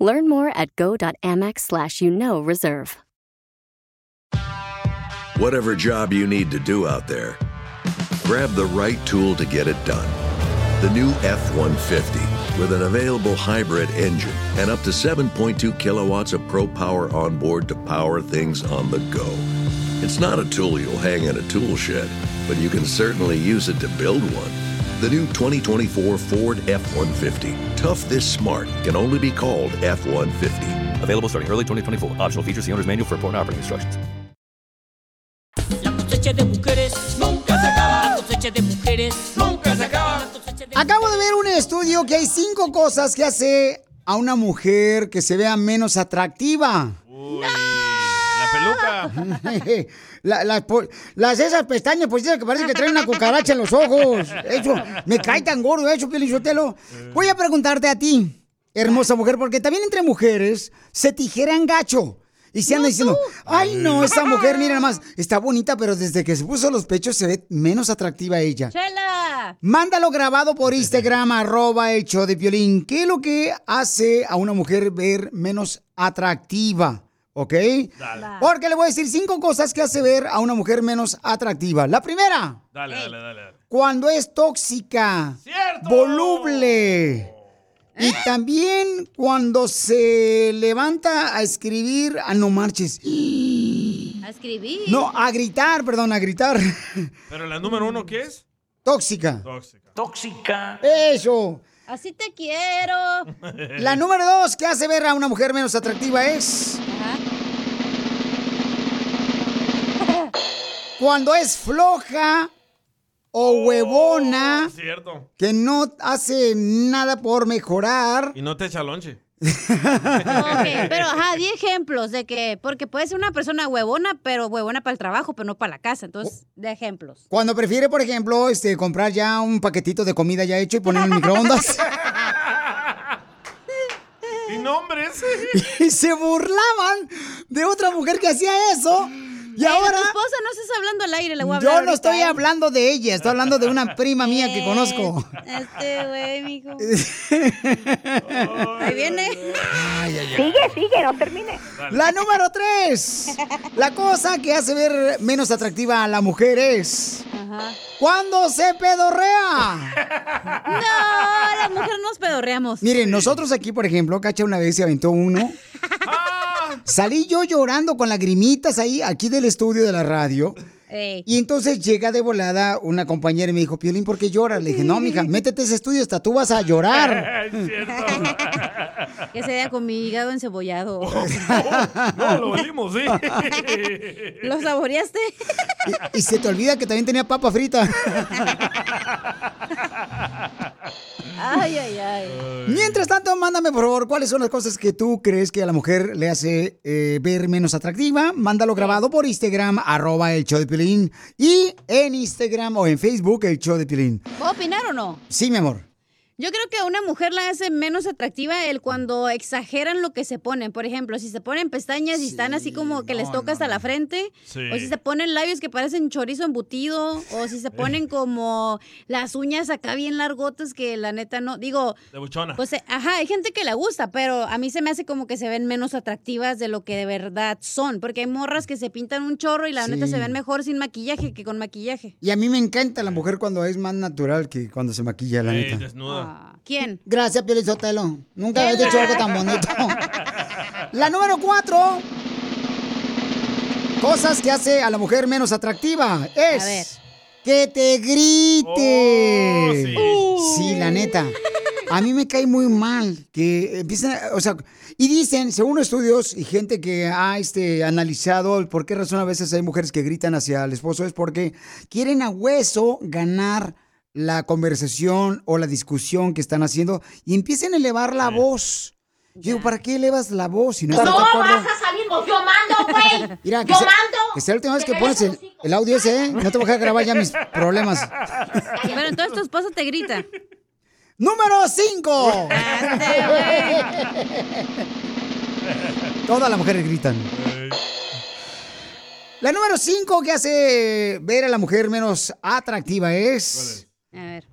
Learn more at go.amex slash you know reserve. Whatever job you need to do out there, grab the right tool to get it done. The new F 150 with an available hybrid engine and up to 7.2 kilowatts of pro power on board to power things on the go. It's not a tool you'll hang in a tool shed, but you can certainly use it to build one. The new 2024 Ford F 150. Tough this smart can only be called F 150. Available starting early 2024. Optional features. The owner's manual for important operating instructions. La cosecha de mujeres nunca se acaba. La cosecha de mujeres nunca se acaba. Acabo de ver un estudio que hay cinco cosas que hace a una mujer que se vea menos atractiva. La peluca. La- la- po- las esas pestañas, pues que parece que traen una cucaracha en los ojos. Eso, me cae tan gordo eso, Pielichotelo. Voy a preguntarte a ti, hermosa mujer, porque también entre mujeres se tijeran gacho. Y se andan diciendo, ay no, esa mujer, mira nada más, está bonita, pero desde que se puso los pechos se ve menos atractiva ella. ¡Chela! Mándalo grabado por Instagram, arroba el show de violín. ¿Qué es lo que hace a una mujer ver menos atractiva? ¿Ok? Dale. Porque le voy a decir cinco cosas que hace ver a una mujer menos atractiva. La primera, Dale, dale, dale. dale. cuando es tóxica, voluble. Y también cuando se levanta a escribir, ah, no marches. A escribir. No, a gritar, perdón, a gritar. Pero la número uno, ¿qué es? Tóxica. Tóxica. Tóxica. Eso. Así te quiero. La número dos que hace ver a una mujer menos atractiva es. Cuando es floja o huevona, Cierto. que no hace nada por mejorar. Y no te echa lonche. Ok, pero ajá, di ejemplos de que, porque puede ser una persona huevona, pero huevona para el trabajo, pero no para la casa. Entonces, de ejemplos. Cuando prefiere, por ejemplo, este, comprar ya un paquetito de comida ya hecho y ponerlo en el microondas. Y nombres. y se burlaban de otra mujer que hacía eso. Y ahora. Tu esposa no estás hablando al aire, le voy a hablar. Yo no ahorita, estoy hablando de ella, estoy hablando de una prima mía que conozco. Este güey, mijo. Ahí viene. Sigue, sigue, no termine. La número tres. La cosa que hace ver menos atractiva a la mujer es. Cuando se pedorrea. No, las mujeres nos pedorreamos. Miren, nosotros aquí, por ejemplo, Cacha una vez se aventó uno. Salí yo llorando con lagrimitas ahí, aquí del estudio de la radio. Ey. Y entonces llega de volada una compañera y me dijo, Piolín, ¿por qué lloras? Le dije, no, mija, métete a ese estudio, hasta tú vas a llorar. Es cierto. Que se vea con mi hígado encebollado. No, lo olimos, sí. ¿Lo saboreaste? Y, y se te olvida que también tenía papa frita. Ay, ay, ay. Mientras tanto, mándame por favor cuáles son las cosas que tú crees que a la mujer le hace eh, ver menos atractiva. Mándalo grabado por Instagram, arroba el show de Pilín. Y en Instagram o en Facebook, el show de Pilín. ¿Puedo opinar o no? Sí, mi amor. Yo creo que a una mujer la hace menos atractiva el cuando exageran lo que se ponen. Por ejemplo, si se ponen pestañas y están así como que les toca hasta la frente, Sí. o si se ponen labios que parecen chorizo embutido, o si se ponen como las uñas acá bien largotas que la neta no, digo, De buchona. pues eh, ajá, hay gente que le gusta, pero a mí se me hace como que se ven menos atractivas de lo que de verdad son, porque hay morras que se pintan un chorro y la Sí. neta se ven mejor sin maquillaje que con maquillaje. Y a mí me encanta la mujer cuando es más natural que cuando se maquilla, la neta. desnuda. ¿Quién? Gracias, Piolín Sotelo. Nunca habías dicho algo tan bonito. La número cuatro. Cosas que hace a la mujer menos atractiva es A ver. que te grite. Oh, sí. la neta. A mí me cae muy mal que empiecen, o sea, y dicen, según estudios y gente que ha este, analizado el por qué razón a veces hay mujeres que gritan hacia el esposo es porque quieren a hueso ganar la conversación o la discusión que están haciendo y empiecen a elevar la voz. Yo digo, ¿para qué elevas la voz si no estás de acuerdo? salir, pues yo mando, Mira, que, Yo sea, mando. que sea la última vez que Que pones el, el audio ese, ¿eh? No te voy a dejar grabar ya mis problemas. Pero entonces tu esposo te grita. ¡Número 5! Todas las mujeres gritan. La número 5 que hace ver a la mujer menos atractiva es... A ver.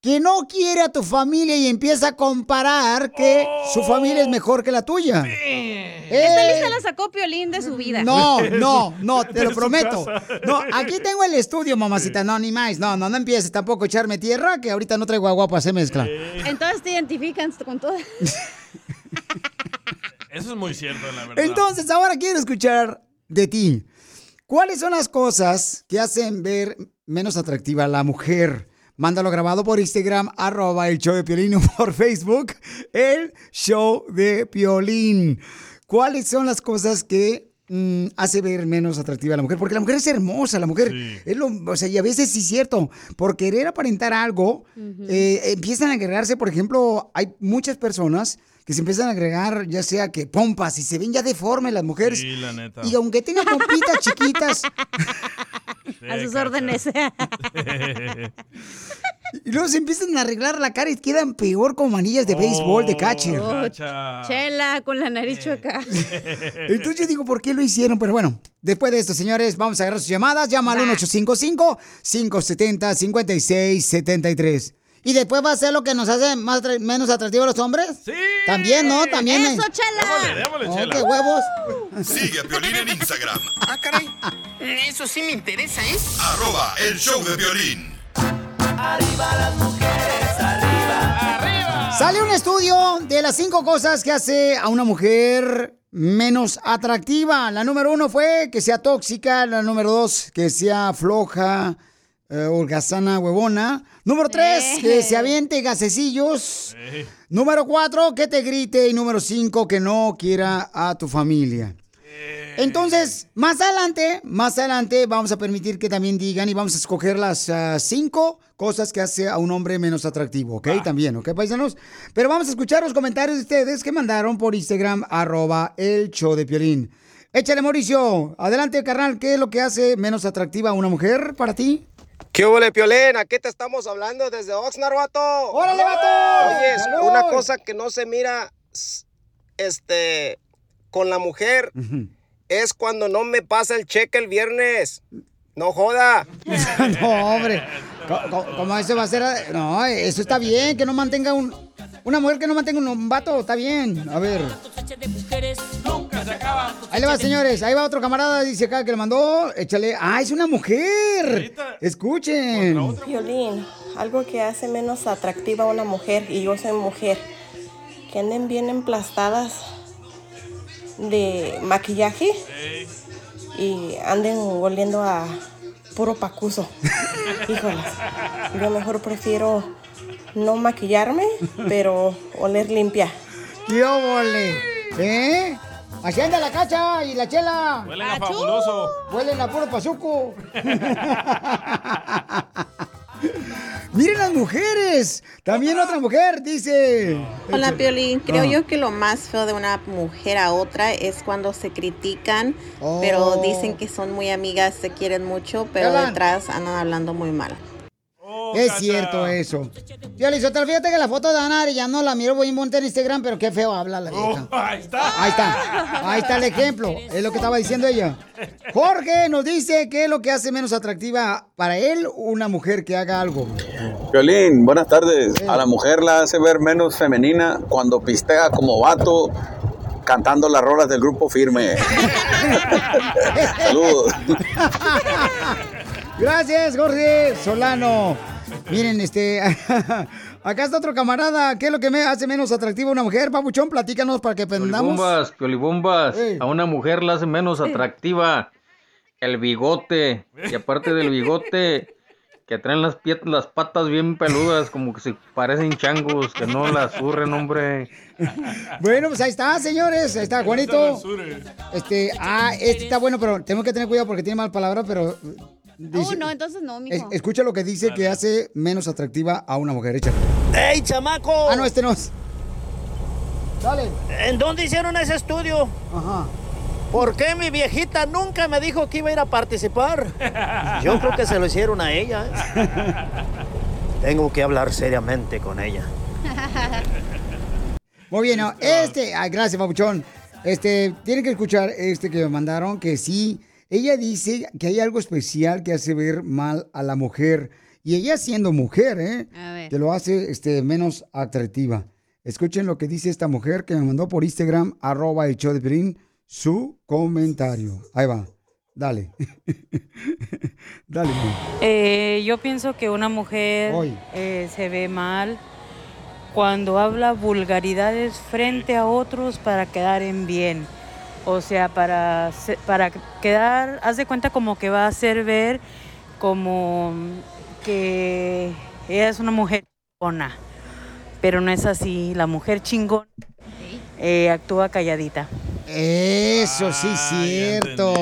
Que no quiere a tu familia y empieza a comparar que su familia es mejor que la tuya. Esta lista la sacó Piolín de su vida. No, no, no, te lo prometo. casa. No, aquí tengo el estudio, mamacita. No, ni más. No, no, no empieces tampoco a echarme tierra, que ahorita no traigo agua para hacer mezcla. Entonces te identifican con todo. Eso es muy cierto, la verdad. Entonces, ahora quiero escuchar de ti. ¿Cuáles son las cosas que hacen ver menos atractiva a la mujer? Mándalo grabado por Instagram, arroba el show de Piolín, o por Facebook, el show de Piolín. ¿Cuáles son las cosas que mm, hace ver menos atractiva a la mujer? Porque la mujer es hermosa, la mujer es lo, o sea, y a veces sí es cierto, por querer aparentar algo, eh, empiezan a agregarse, por ejemplo, hay muchas personas que se empiezan a agregar, ya sea que pompas, y se ven ya deformes las mujeres. Sí, la neta. Y aunque tengan pompitas chiquitas, A sus órdenes. y luego se empiezan a arreglar la cara y quedan peor como manillas de béisbol, de catcher. Oh, chela, con la nariz chueca. Entonces yo digo, ¿por qué lo hicieron? Pero bueno, después de esto, señores, vamos a agarrar sus llamadas. Llama al 1-855-570-5673. ¿Y después va a ser lo que nos hace más menos atractivos a los hombres? Sí. También, ¿no? También. ¡Eso, chela! Démosle, démosle, Oh, chela. qué huevos. Sigue a Piolín en Instagram, Ah, caray. Eso sí me interesa, ¿eh? arroba el show de violín. Sale un estudio de las cinco cosas que hace a una mujer menos atractiva. La número uno fue que sea tóxica. La número dos, que sea floja, eh, holgazana, huevona. Número tres, que se aviente gasecillos. Número cuatro, que te grite. Y número cinco, que no quiera a tu familia. Entonces, más adelante, más adelante vamos a permitir que también digan y vamos a escoger las ah, cinco cosas que hace a un hombre menos atractivo, ¿ok? También, ¿ok, paisanos? Pero vamos a escuchar los comentarios de ustedes que mandaron por Instagram, arroba el show de Piolín. Échale, Mauricio. Adelante, carnal. ¿Qué es lo que hace menos atractiva a una mujer para ti? ¿Qué hubo, Piolín? Aquí te estamos hablando desde Oxnard, vato. ¡Órale, vato! Oye, ¡Salud! una cosa que no se mira, este, con la mujer es cuando no me pasa el cheque el viernes. No joda. no, hombre. ¿Cómo eso va a ser? No, eso está bien, que no mantenga un... Una mujer que no mantenga un vato, está bien. A ver. Ahí le va, señores. Ahí va otro camarada, dice acá que le mandó. Échale. Ah, es una mujer. Escuchen. Violín, algo que hace menos atractiva a una mujer, y yo soy mujer, que anden bien emplastadas de maquillaje y anden oliendo a puro pacuso. Híjolas, yo mejor prefiero no maquillarme, pero oler limpia. ¡Qué óvole! ¿Eh? Así anda la cacha y la chela. Huelen a fabuloso. Huelen a puro pazuco. Miren las mujeres. También otra mujer dice. Hola Piolín, creo Ah. yo que lo más feo de una mujer a otra es cuando se critican, Oh. pero dicen que son muy amigas, se quieren mucho, pero detrás andan hablando muy mal. Es cierto eso. Yo le te fíjate que la foto de Ana ya no la miro muy bonita en Instagram, pero qué feo habla la vieja. ahí está. Ahí está. Ahí está el ejemplo. Es lo que estaba diciendo ella. Jorge nos dice qué es lo que hace menos atractiva para él una mujer que haga algo. Violín, buenas tardes. A la mujer la hace ver menos femenina cuando pistea como vato cantando las rolas del grupo firme. Saludos. Gracias, Jorge Solano. Miren, este. Acá está otro camarada. ¿Qué es lo que me hace menos atractiva a una mujer? Papuchón, platícanos para que aprendamos. Piolibombas, piolibombas. Ey. A una mujer la hace menos atractiva el bigote. Y aparte del bigote, que traen las, pie- las patas bien peludas, como que se parecen changos, que no las surren, hombre. Bueno, pues ahí está, señores. Ahí está, Juanito. Este, ah, este está bueno, pero tenemos que tener cuidado porque tiene mal palabra, pero. Dice- Oh, no, entonces no, es- mijo. escucha lo que dice que hace menos atractiva a una mujer. Échale. ¡Ey, chamaco! Ah, no, este no es. Dale. ¿En dónde hicieron ese estudio? Ajá. ¿Por qué mi viejita nunca me dijo que iba a ir a participar? Yo creo que se lo hicieron a ella. ¿eh? Tengo que hablar seriamente con ella. Muy bien, no, este, ay, gracias, papuchón. Este, tienen que escuchar este que me mandaron, que sí, ella dice que hay algo especial que hace ver mal a la mujer. Y ella siendo mujer, ¿eh? A ver. Que lo hace este, menos atractiva. Escuchen lo que dice esta mujer que me mandó por Instagram, arroba el show de su comentario. Ahí va, dale. dale. Eh, yo pienso que una mujer Hoy. eh, se ve mal cuando habla vulgaridades frente a otros para quedar en bien. O sea, para, se- para quedar, haz de cuenta como que va a hacer ver como que ella es una mujer chingona. Pero no es así. La mujer chingón eh, actúa calladita. Eso sí, cierto.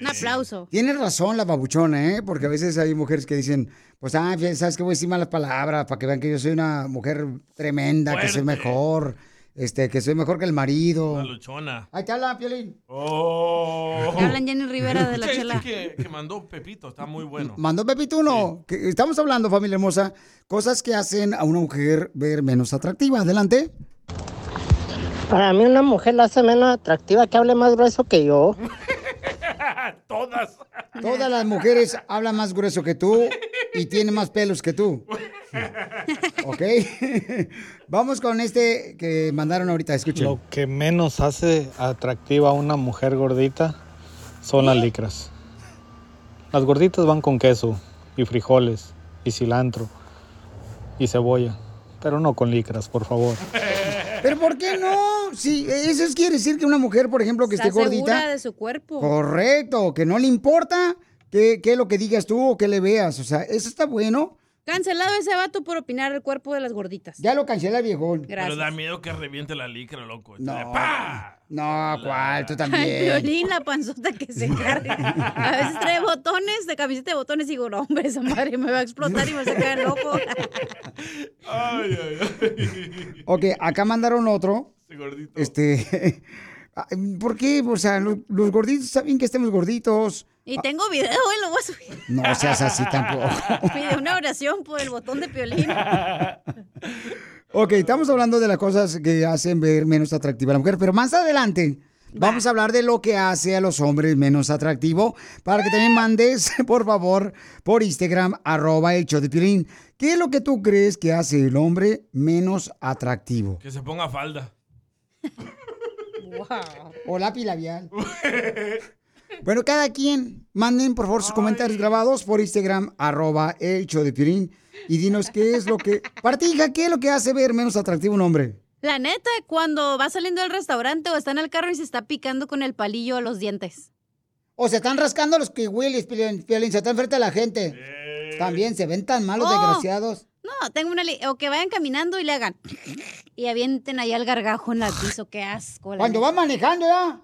Un aplauso. Tienes razón la babuchona, ¿eh? Porque a veces hay mujeres que dicen, pues, ah, sabes que voy a decir malas palabras para que vean que yo soy una mujer tremenda, que soy mejor, este, que soy mejor que el marido. Una luchona. Ahí te habla, Piolín. Oh. Te hablan Jenny Rivera de la chela. que, que mandó Pepito, está muy bueno. Mandó Pepito uno. Estamos hablando, familia hermosa, cosas que hacen a una mujer ver menos atractiva. Adelante. Para mí una mujer la hace menos atractiva que hable más grueso que yo. Todas. Todas las mujeres hablan más grueso que tú y tienen más pelos que tú. ¿Ok? Vamos con este que mandaron ahorita. Escuchen. Lo que menos hace atractiva a una mujer gordita son las licras. Las gorditas van con queso y frijoles y cilantro y cebolla, pero no con licras, por favor. ¿Pero por qué no? Sí, eso es- quiere decir que una mujer, por ejemplo, que Está esté gordita. de su cuerpo. Correcto, que no le importa qué qué es lo que digas tú o qué le veas. O sea, eso está bueno. Cancelado ese vato por opinar el cuerpo de las gorditas. Ya lo cancela el viejón. Pero Gracias. da miedo que reviente la licra, loco. No. ¡Pah! No, ¿cuál? Tú Ay, también. Piolín, la panzota que se carga. A veces trae botones, de camiseta de botones, y digo, no, hombre, esa madre me va a explotar y me va a sacar loco. Ay, ay, ay. Ok, acá mandaron otro. Ese gordito. Este. ¿Por qué? O sea, los, los gorditos saben que estemos gorditos. Y tengo video, y lo voy a subir. No seas así tampoco. Pide una oración por el botón de Piolín. Ok, estamos hablando de las cosas que hacen ver menos atractiva a la mujer, pero más adelante vamos a hablar de lo que hace a los hombres menos atractivo para que también mandes, por favor, por Instagram, arroba el show de Piolín. ¿Qué es lo que tú crees que hace el hombre menos atractivo? Que se ponga falda. O lápiz labial. Bueno, cada quien, manden por favor sus comentarios grabados por Instagram, arroba el show de Piolín, y dinos qué es lo que... Para ti, hija, ¿qué es lo que hace ver menos atractivo a un hombre? La neta, cuando va saliendo del restaurante o está en el carro y se está picando con el palillo a los dientes. O se están rascando los kiwilis, Piolín, se están frente a la gente. También se ven tan malos, Oh. desgraciados. No, tengo una... li- O que vayan caminando y le hagan... Y avienten ahí al gargajo en el piso. Qué asco. la Cuando neta. van manejando ya.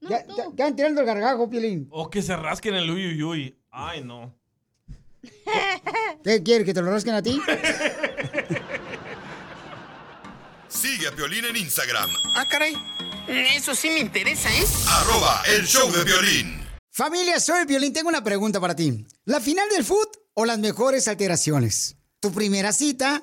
Ya, ya- tirando el gargajo, Piolín. O que se rasquen el uyuyuy. Ay, no. ¿Qué quieres, que te lo rasquen a ti? Sigue a Piolín en Instagram, Ah, caray. Eso sí me interesa, ¿eh? arroba el show de violín. Familia, soy Violín. Tengo una pregunta para ti. ¿La final del foot o las mejores alteraciones? ¿Tu primera cita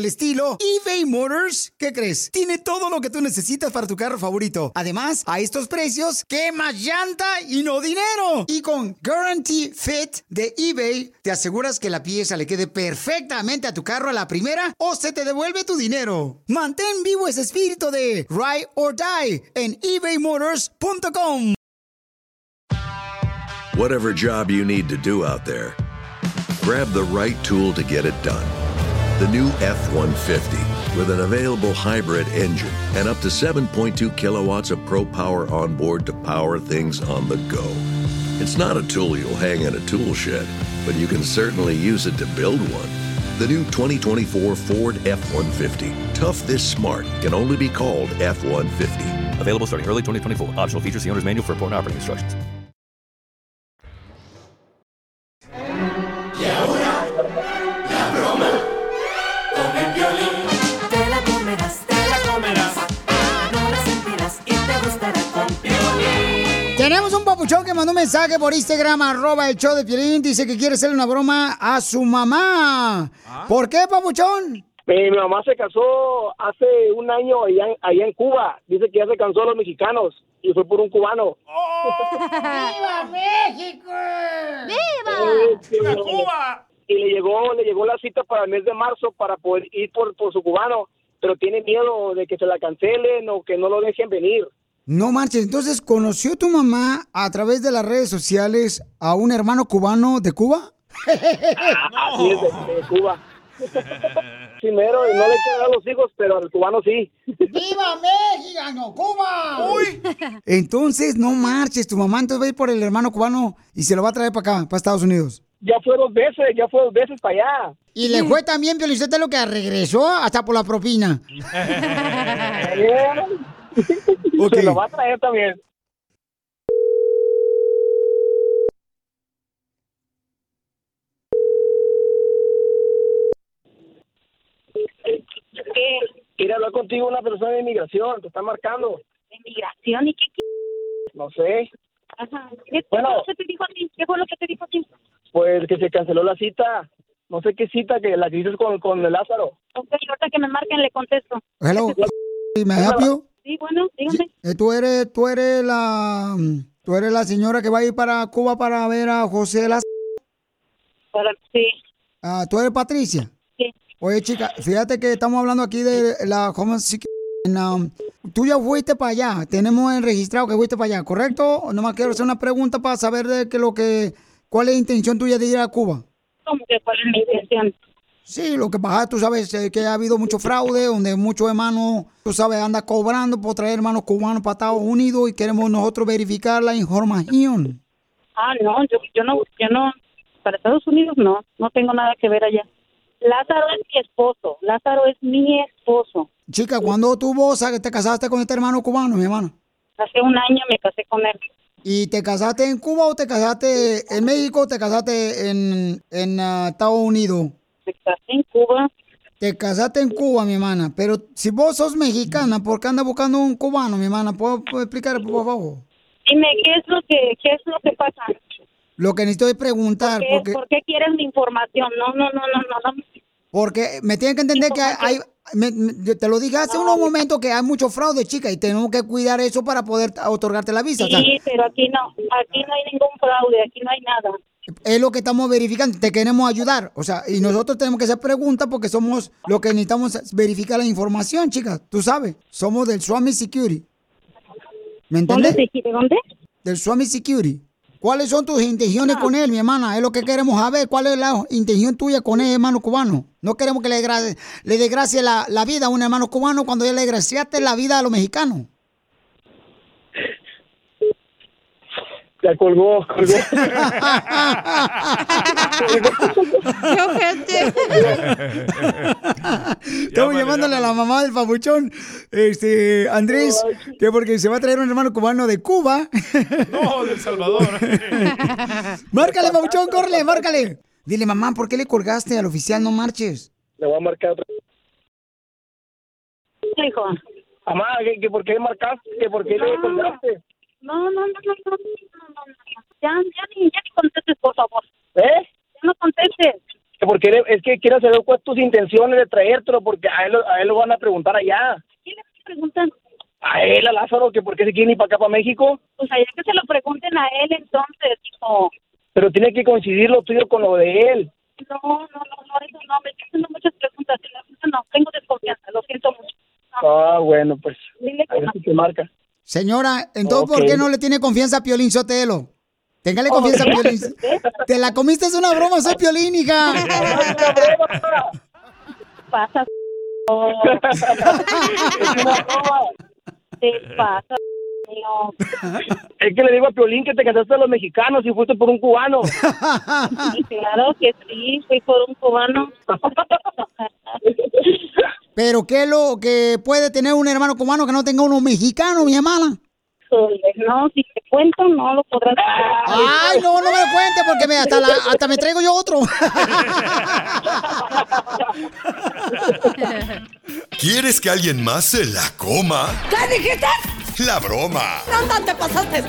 el estilo, eBay Motors, ¿qué crees? Tiene todo lo que tú necesitas para tu carro favorito. Además, a estos precios, ¿qué más llanta y no dinero? Y con Guarantee Fit de eBay, te aseguras que la pieza le quede perfectamente a tu carro a la primera o se te devuelve tu dinero. Mantén vivo ese espíritu de Ride or Die en ebaymotors.com. Whatever job you need to do out there, grab the right tool to get it done. The new F 150 with an available hybrid engine and up to 7.2 kilowatts of pro power on board to power things on the go. It's not a tool you'll hang in a tool shed, but you can certainly use it to build one. The new 2024 Ford F 150. Tough this smart can only be called F 150. Available starting early 2024. Optional features. See owner's manual for important operating instructions. Mandó un mensaje por Instagram, arroba el show de Piolín. Dice que quiere hacerle una broma a su mamá. ¿Por qué, papuchón? Mi mamá se casó hace un año allá, en- allá en Cuba. Dice que ya se cansó de los mexicanos y fue por un cubano. ¡Viva México! ¡Viva! Cuba! Y le llegó, le llegó la cita para el mes de marzo para poder ir por, por su cubano, pero tiene miedo de que se la cancelen o que no lo dejen venir. No marches, entonces, ¿conoció tu mamá a través de las redes sociales a un hermano cubano de Cuba? Así es, de, de Cuba. Primero, no le quiero dar a los hijos, pero al cubano sí. ¡Viva México, Cuba! Entonces, no marches, tu mamá entonces va a ir por el hermano cubano y se lo va a traer para acá, para Estados Unidos. Ya fue dos veces, ya fue dos veces para allá. Y le fue también, Piolicete, lo que regresó hasta por la propina. Se lo va a traer también. Quiere hablar contigo una persona de inmigración, te está marcando. ¿Inmigración? ¿Y qué No sé, Ajá. ¿Qué, Bueno. fue lo que te dijo a ti? ¿Qué fue lo que te dijo a ti? pues que se canceló la cita. No sé qué cita, que la que dices con, con el Lázaro. Ok, ahorita que me marquen le contesto. Hello, ¿me help you? Sí, bueno, dígame. Eh, Tú eres, tú eres la, tú eres la señora que va a ir para Cuba para ver a José Laz. Para, sí. Ah, tú eres Patricia. Sí. Oye, chica, fíjate que estamos hablando aquí de la tú ya fuiste para allá. Tenemos el registrado que fuiste para allá, ¿correcto? Nomás quiero hacer una pregunta para saber de que lo que, cuál es la intención tuya de ir a Cuba. ¿Cómo que cuál es mi intención? Sí, lo que pasa, tú sabes eh, que ha habido mucho fraude, donde muchos hermanos, tú sabes, anda cobrando por traer hermanos cubanos para Estados Unidos y queremos nosotros verificar la información. Ah, no, yo, yo no, yo no, para Estados Unidos no, no tengo nada que ver allá. Lázaro es mi esposo, Lázaro es mi esposo. Chica, ¿cuándo tú vos te casaste con este hermano cubano, mi hermana? Hace un año me casé con él. ¿Y te casaste en Cuba o te casaste en México o te casaste en, en ah, Estados Unidos? Me casé en Cuba. Te casaste en Cuba, mi hermana. Pero si vos sos mexicana, ¿por qué andas buscando un cubano, mi hermana? ¿Puedo, puedo explicar, por favor? Dime, ¿qué es lo que, qué es lo que pasa? Lo que necesito es preguntar, ¿Qué- porque, ¿Por qué quieres mi información? No, no, no, no, no, no. porque me tienen que entender que hay... me- me- te lo dije hace unos momentos que hay mucho fraude, chica, y tenemos que cuidar eso para poder otorgarte la visa. o sea, Sí, pero aquí no, aquí no hay ningún fraude, aquí no hay nada. Es lo que estamos verificando, te queremos ayudar. O sea, y nosotros tenemos que hacer preguntas porque somos lo que necesitamos es verificar la información, chicas. Tú sabes, somos del Swami Security. ¿Me entiendes? ¿De dónde? Del Swami Security. ¿Cuáles son tus intenciones con él, mi hermana? Es lo que queremos saber. ¿Cuál es la intención tuya con él, hermano cubano? No queremos que le, le desgracie la, la vida a un hermano cubano cuando ya le desgraciaste la vida a los mexicanos. Ya colgó, colgó. Estamos llamándole a la mamá del papuchón, este, Andrés, que porque se va a traer un hermano cubano de Cuba. No, de El Salvador. márcale, papuchón, córrele, márcale. Dile, mamá, ¿por qué le colgaste al oficial? No marches. Le voy a marcar otra Hijo. Mamá, ¿que, que por qué marcaste? ¿Que por qué le colgaste? No, no, no, no, no, no, Ya, ya ni, ya ni contestes, por favor. ¿Eh? Ya no contestes. Porque es que quiero saber cuáles tus intenciones de traértelo, porque a él, a él lo van a preguntar allá. Quién le preguntan? A él, a Lázaro, que por qué se quiere ir para acá, para México. Pues allá que se lo pregunten a él, entonces, hijo. Pero tiene que coincidir lo tuyo con lo de él. No, no, no, no, eso no, me están haciendo muchas preguntas. No, no, tengo desconfianza, lo siento mucho. No. Ah, bueno, pues. Dile que a ver si te marca. Señora, entonces, ¿por Ok. qué no le tiene confianza a Piolín Sotelo? Téngale confianza a. Piolín. Te la comiste, es una broma, soy Piolín, hija. Pasa, Te pasa, mío. Es que le digo a Piolín que te casaste a los mexicanos y fuiste por un cubano. Sí, claro que sí, fui por un cubano. Pero ¿qué es lo que puede tener un hermano cubano que no tenga uno mexicano, mi hermana? No, si te cuento, no lo podrás. Ay, no, no me lo cuente porque me, hasta, la- hasta me traigo yo otro. ¿Quieres que alguien más se la coma? ¿Qué dijiste? La broma. ¿Dónde te pasaste?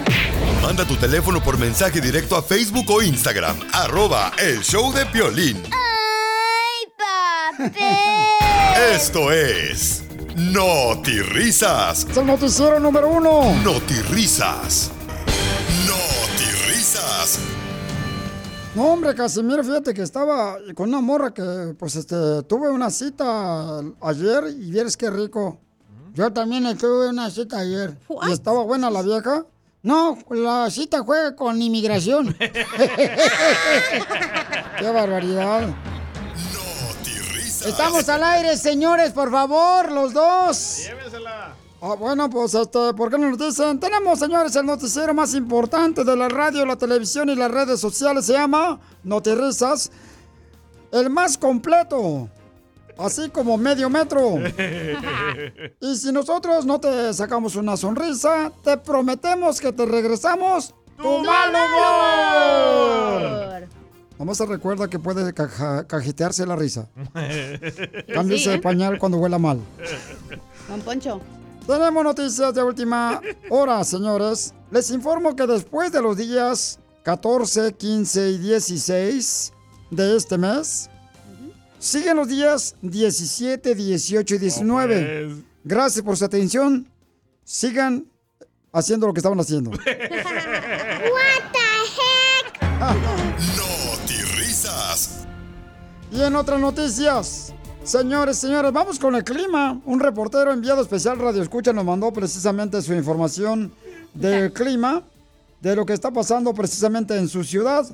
Manda tu teléfono por mensaje directo a Facebook o Instagram. Arroba el show de Piolín. Esto es... No risas. Es el noticiero número uno. No risas. No risas. No, hombre, Casimiro, fíjate que estaba con una morra que, pues, este, tuve una cita ayer y vieres qué rico. Yo también tuve una cita ayer. ¿Y estaba buena la vieja? No, la cita fue con inmigración. ¡Qué barbaridad! Estamos al aire, señores, por favor, los dos. Ah, bueno, pues, este, ¿por qué no nos dicen? Tenemos, señores, el noticiero más importante de la radio, la televisión y las redes sociales. Se llama Notirrisas. El más completo. Así como medio metro. Y si nosotros no te sacamos una sonrisa, te prometemos que te regresamos tu mal humor. Nomás se recuerda que puede caja- cajetearse la risa. Cámbiese Sí, de ¿eh? pañal cuando huela mal. Don Poncho. Tenemos noticias de última hora, señores. Les informo que después de los días 14, 15 y 16 de este mes, siguen los días 17, 18 y 19. Gracias por su atención. Sigan haciendo lo que estaban haciendo. No risas. Y en otras noticias, señores, señores, vamos con el clima. Un reportero enviado especial Radio Escucha nos mandó precisamente su información del clima, de lo que está pasando precisamente en su ciudad.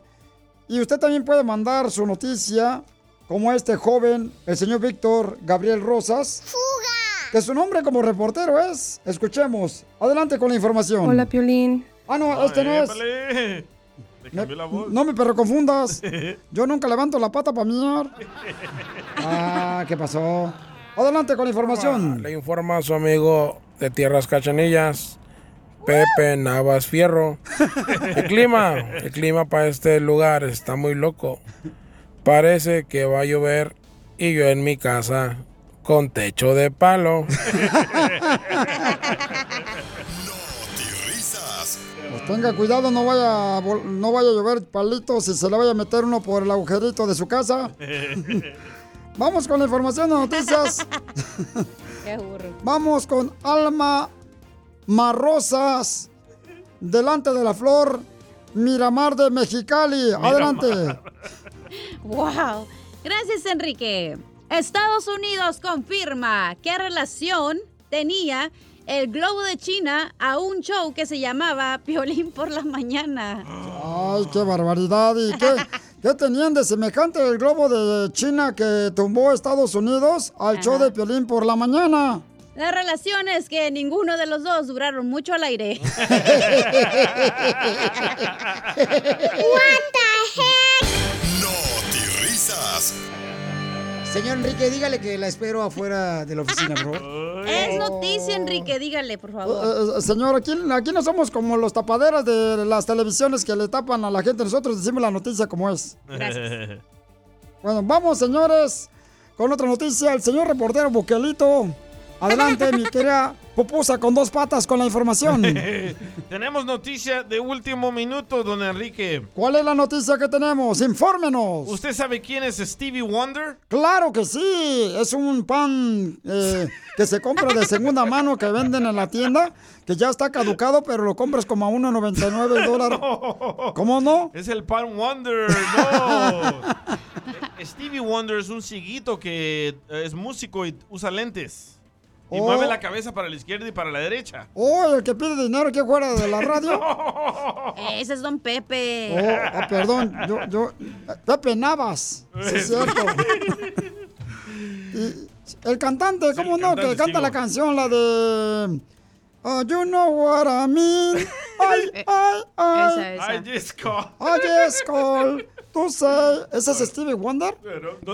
Y usted también puede mandar su noticia, como este joven, el señor Víctor Gabriel Rosas. ¡Fuga! Que su nombre como reportero es. Escuchemos. Adelante con la información. Hola, Piolín. Ah, no, este no es. ¡Épale! Le cambió la voz. No me perro confundas. Yo nunca levanto la pata para miar. Ah, ¿qué pasó? Adelante con la información. Le informa a su amigo de Tierras Cachanillas, Pepe Navas Fierro. El clima, el clima para este lugar está muy loco. Parece que va a llover y yo en mi casa con techo de palo. tenga cuidado, no vaya, no vaya a llover palitos y se le vaya a meter uno por el agujerito de su casa. Vamos con la información de noticias. Qué burro. Vamos con Alma Marrosas. Delante de la flor, Miramar de Mexicali. Adelante. Wow. Gracias, Enrique. Estados Unidos confirma qué relación tenía el globo de China a un show que se llamaba Piolín por la mañana. Ay, qué barbaridad. ¿Y qué, qué tenían de semejante el globo de China que tumbó Estados Unidos al show de Piolín por la mañana? La relación es que ninguno de los dos duraron mucho al aire. No Señor Enrique, dígale que la espero afuera de la oficina, por favor. Es noticia, Enrique, dígale, por favor. Eh, eh, señor, aquí, aquí no somos como los tapaderas de las televisiones que le tapan a la gente. Nosotros decimos la noticia como es. Bueno, vamos, señores, con otra noticia. El señor reportero Buquelito. Adelante, mi querida pupusa con dos patas con la información. Tenemos noticia de último minuto, don Enrique. ¿Cuál es la noticia que tenemos? Infórmenos. ¿Usted sabe quién es Stevie Wonder? Claro que sí, es un pan eh, que se compra de segunda mano que venden en la tienda, que ya está caducado, pero lo compras como a 1.99 el dólar. ¿Cómo no? Es el Pan Wonder, no. Stevie Wonder es un ciguito que eh, es músico y usa lentes. Y Oh. mueve la cabeza para la izquierda y para la derecha. Oh, el que pide dinero que fuera de la radio. Ese es Don Pepe. Oh, ah, perdón, yo, yo, Pepe Navas, sí es cierto. Y, El cantante, ¿cómo no? cantante que canta la canción, la de... Oh, you know what I mean. Ay, ay, ay. Esa, esa. I just call. I just call. ¿Ese es Stevie Wonder?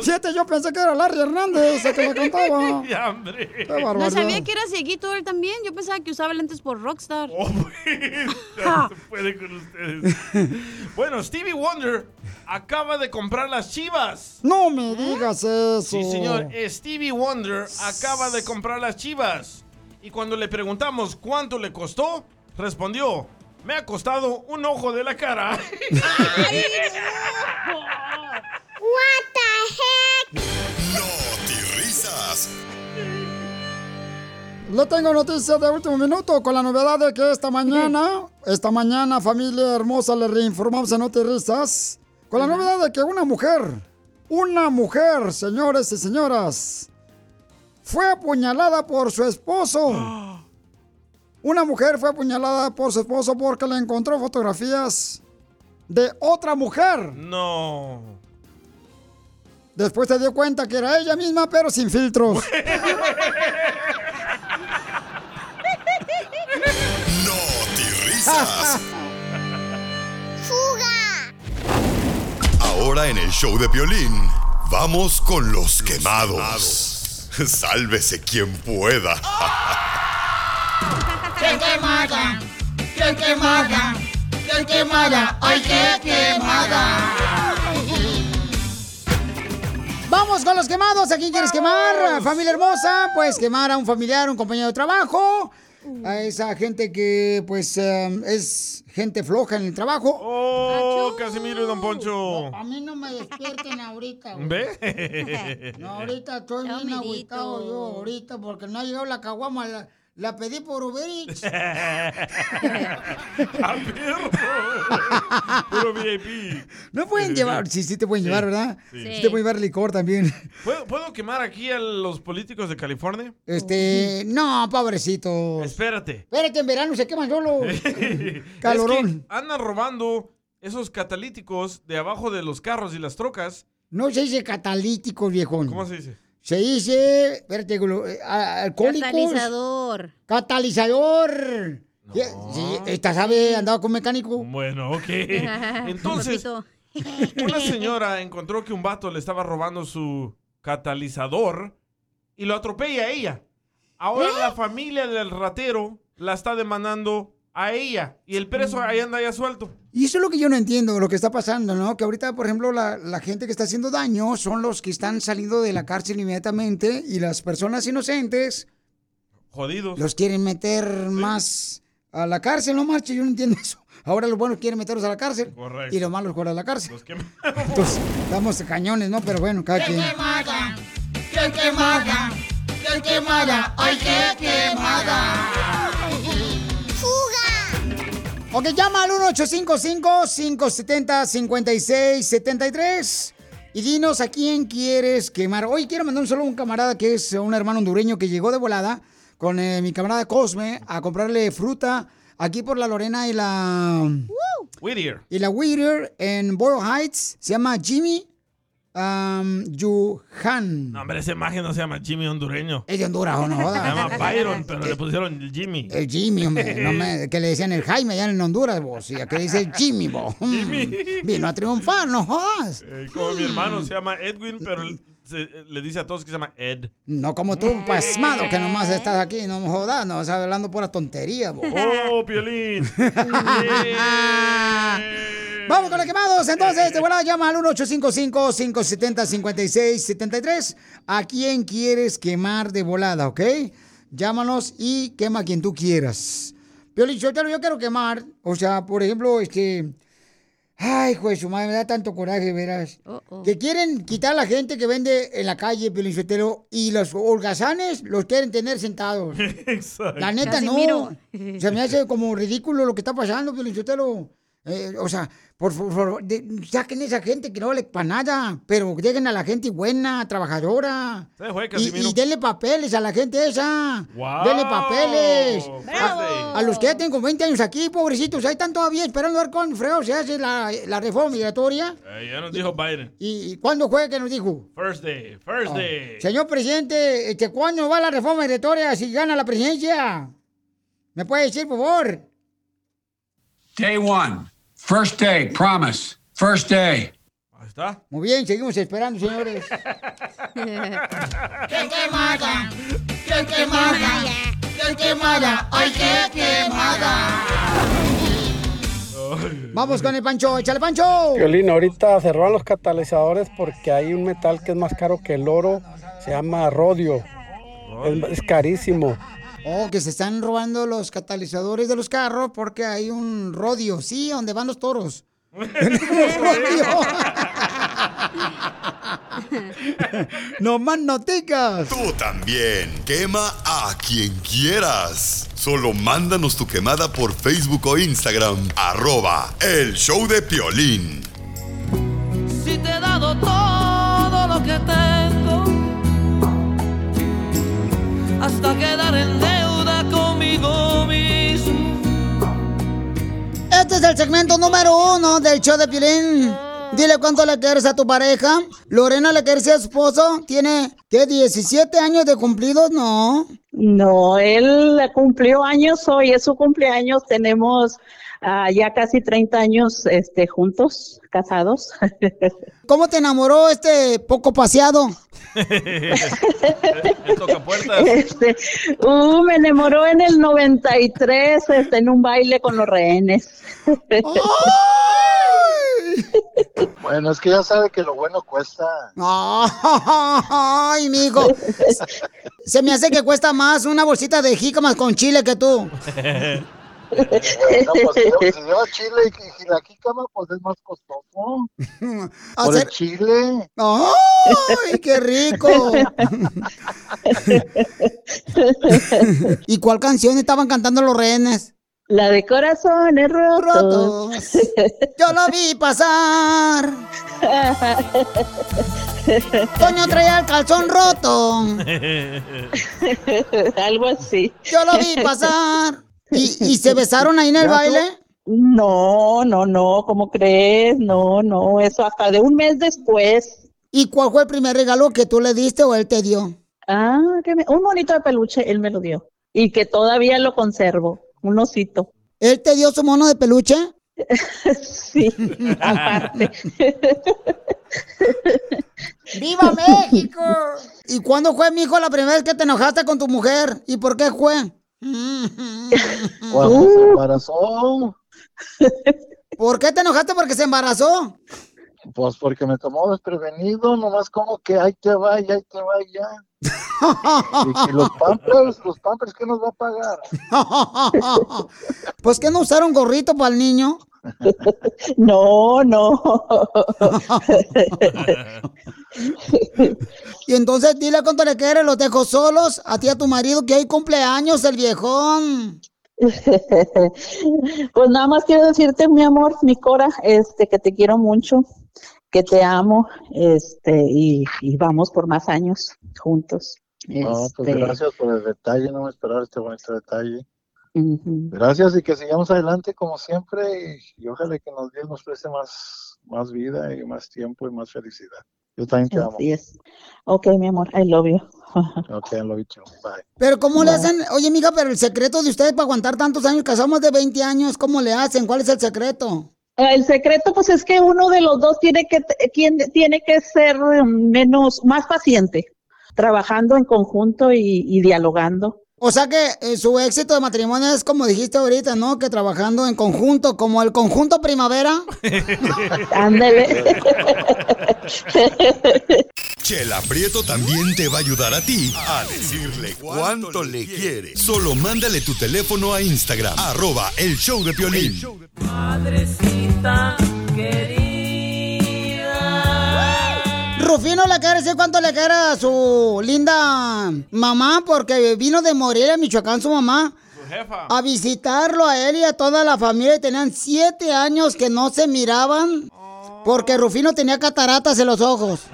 Fíjate, yo pensé que era Larry Hernández el que. Ya, hombre. Qué No sabía que era cieguito él también. Yo pensaba que usaba lentes por Rockstar. Oh, Ya no se puede con ustedes. Bueno, Stevie Wonder acaba de comprar las chivas. No me digas eso. Sí, señor. Stevie Wonder acaba de comprar las chivas. Y cuando le preguntamos cuánto le costó, respondió, me ha costado un ojo de la cara. What the heck? No risas. Le tengo noticias de último minuto con la novedad de que esta mañana, esta mañana, familia hermosa, le reinformamos en Risas, con la novedad de que una mujer, una mujer, señores y señoras, fue apuñalada por su esposo. Una mujer fue apuñalada por su esposo porque le encontró fotografías de otra mujer. No. Después se dio cuenta que era ella misma, pero sin filtros. No risas. ¡Fuga! Ahora en el show de Piolín, vamos con los quemados. Sálvese quien pueda. ¡Qué quemada! ¡Qué quemada! ¡Qué quemada! ¡Ay, qué quemada! Vamos con los quemados. ¿A quién quieres quemar? Familia hermosa, pues quemar a un familiar, un compañero de trabajo. A esa gente que, pues, eh, es gente floja en el trabajo. Oh, Casimiro y Don Poncho. A mí no me despierten ahorita. güey. ¿Ve? No, ahorita estoy bien agüitado yo, ahorita, porque no ha llegado la caguama. La, la pedí por Uber Eats. ¡Ah, perro! Puro VIP. No pueden llevar, sí, sí te pueden Sí, llevar, ¿verdad? sí. Sí. te pueden llevar licor también. ¿Puedo, puedo quemar aquí a los políticos de California? Este, no, pobrecito. Espérate. Espérate, en verano se queman solo. Es Calorón. que andan robando esos catalíticos de abajo de los carros y las trocas. No se dice catalítico, viejón. ¿Cómo se dice? Se dice, espérate, eh, alcohólicos. Catalizador. Catalizador. Sí, sí, esta sabe, andaba con mecánico. Bueno, ok. Entonces, una señora encontró que un vato le estaba robando su catalizador y lo atropella a ella. Ahora la familia del ratero la está demandando a ella y el preso ahí anda ya suelto. Y eso es lo que yo no entiendo, lo que está pasando, ¿no? Que ahorita, por ejemplo, la, la gente que está haciendo daño son los que están saliendo de la cárcel inmediatamente y las personas inocentes Jodidos. los quieren meter más a la cárcel, no marche, yo no entiendo eso. Ahora los buenos quieren meterlos a la cárcel Correcto. y los malos fuera a la cárcel. Entonces, estamos cañones, ¿no? Pero bueno, cada ¡Qué quien. quemada! ¡Qué quemada! ¡Qué quemada! ¡Ay, qué quemada! Ok, llama al 1-855-570-5673 y dinos a quién quieres quemar. Hoy quiero mandar un solo a un camarada que es un hermano hondureño que llegó de volada con eh, mi camarada Cosme a comprarle fruta aquí por la Lorena y la, Whittier. y la Whittier en Boyle Heights. Se llama Jimmy um, Yuhan. No, hombre, esa imagen no se llama Jimmy hondureño. Es de Honduras, ¿o no? Se llama Byron, pero le pusieron el Jimmy. El Jimmy, hombre, no me- que le decían el Jaime allá en Honduras, vos, y aquí dice Jimmy, vos. Jimmy. Vino a triunfar, no jodas. Eh, como mi hermano se llama Edwin, pero se- le dice a todos que se llama Ed. No como tú, pasmado, que nomás estás aquí, no me jodas, no, estás hablando pura tontería, vos. ¡Oh, Piolín! Vamos con los quemados, entonces, de volada llama al 1-855-570-5673. ¿A quién quieres quemar de volada, ok? Llámanos y quema a quien tú quieras. Piolín, Sotelo, yo quiero quemar, o sea, por ejemplo, este... Ay, juez, su madre, me da tanto coraje, verás. Que quieren quitar a la gente que vende en la calle, Piolín Sotelo, y los holgazanes los quieren tener sentados. Exacto. La neta, Casimiro. no. Se me hace como ridículo lo que está pasando, Piolín Sotelo. Eh, o sea, por favor, saquen esa gente que no vale para nada, pero dejen a la gente buena, trabajadora. Se fue, Y, y denle papeles a la gente esa. ¡Wow! Denle papeles. ¡Bravo! A, a los que ya tienen como 20 años aquí, pobrecitos, ahí están todavía esperando a ver cuándo freo se hace la, la reforma migratoria. Eh, ya nos dijo Biden. ¿Y, y cuándo fue que nos dijo? First day, first Oh. day. Señor presidente, este, ¿cuándo va la reforma migratoria si gana la presidencia? ¿Me puede decir, por favor? Day one. First day, promise. First day. Ahí está. Muy bien, seguimos esperando, señores. ¡Qué quemada! ¡Qué quemada! ¡Qué quemada! ¡Ay, qué quemada! Vamos con el Pancho, échale Pancho. Violín, ahorita cerraron los catalizadores porque hay un metal que es más caro que el oro, se llama rodio. Es, es carísimo. Oh, que se están robando los catalizadores de los carros porque hay un rodio, sí, donde van los toros. Tenemos rodio. no más noticas. Tú también. Quema a quien quieras. Solo mándanos tu quemada por Facebook o Instagram. Arroba el show de Piolín. Si te he dado todo lo que tengo, hasta quedar en deuda conmigo mismo. Este es el segmento número uno del show de Piolín. Dile cuánto le quieres a tu pareja. Lorena le quieres a su esposo. Tiene, ¿qué? ¿17 años de cumplidos? No. No, él cumplió años hoy, es su cumpleaños. Tenemos ah, ya casi 30 años este, juntos, casados. ¿Cómo te enamoró este poco paseado? Este, uh, me enamoró en el 93 este, en un baile con los rehenes. Bueno, es que ya sabe que lo bueno cuesta. Ay, mijo. Se me hace que cuesta más una bolsita de jícamas con chile que tú. Bueno, pues si si lleva chile y, y la jícama, pues es más costoso. Por el Hacer- chile. ¡Ay, qué rico! ¿Y cuál canción estaban cantando los rehenes? La de corazones rotos. Yo lo vi pasar. Toño traía el calzón roto. Algo así. Yo lo vi pasar. ¿Y, y se besaron ahí en el baile? No, no, no, ¿cómo crees? No, no, eso hasta de un mes después. ¿Y cuál fue el primer regalo que tú le diste o él te dio? Ah, que me- un monito de peluche, él me lo dio. Y que todavía lo conservo, un osito. ¿Él te dio su mono de peluche? sí, aparte. ¡Viva México! ¿Y cuándo fue, mijo, la primera vez que te enojaste con tu mujer? ¿Y por qué fue? Cuando se embarazó, ¿Por qué te enojaste porque se embarazó? pues porque me tomó desprevenido, nomás como que ahí te va y ahí te va y ya. Y, y los pampers, los pampers, ¿qué nos va a pagar? pues que no usaron gorrito para el niño. No, no. Y entonces dile cuánto le quieres, los dejo solos, a ti y a tu marido, que hoy cumpleaños el viejón. Pues nada más quiero decirte, mi amor, mi Cora, este, que te quiero mucho, que te amo, este, y, y vamos por más años juntos. No, pues Este, gracias por el detalle, no me esperaba este bonito detalle. Gracias y que sigamos adelante como siempre y, y ojalá que nos Dios nos preste más, más vida y más tiempo y más felicidad. Yo también te amo. Así es. Ok, mi amor, I love you. Ok, lo dicho. Bye. Pero ¿cómo le hacen? Oye, mija, pero el secreto de ustedes para aguantar tantos años, casamos de 20 años, ¿cómo le hacen? ¿Cuál es el secreto? El secreto, pues, es que uno de los dos tiene que, tiene, tiene que ser menos, más paciente, trabajando en conjunto y, y dialogando. O sea que eh, su éxito de matrimonio es como dijiste ahorita, ¿no? Que trabajando en conjunto, como el conjunto primavera. Ándele. Chela Prieto también te va a ayudar a ti a decirle cuánto le quiere. Solo mándale tu teléfono a Instagram, arroba el show de Piolín. Madrecita querida. Rufino le quiere decir cuánto le quiere a su linda mamá, porque vino de Morelia, Michoacán, su mamá. jefa. a visitarlo a él y a toda la familia. y Tenían siete años que no se miraban porque Rufino tenía cataratas en los ojos.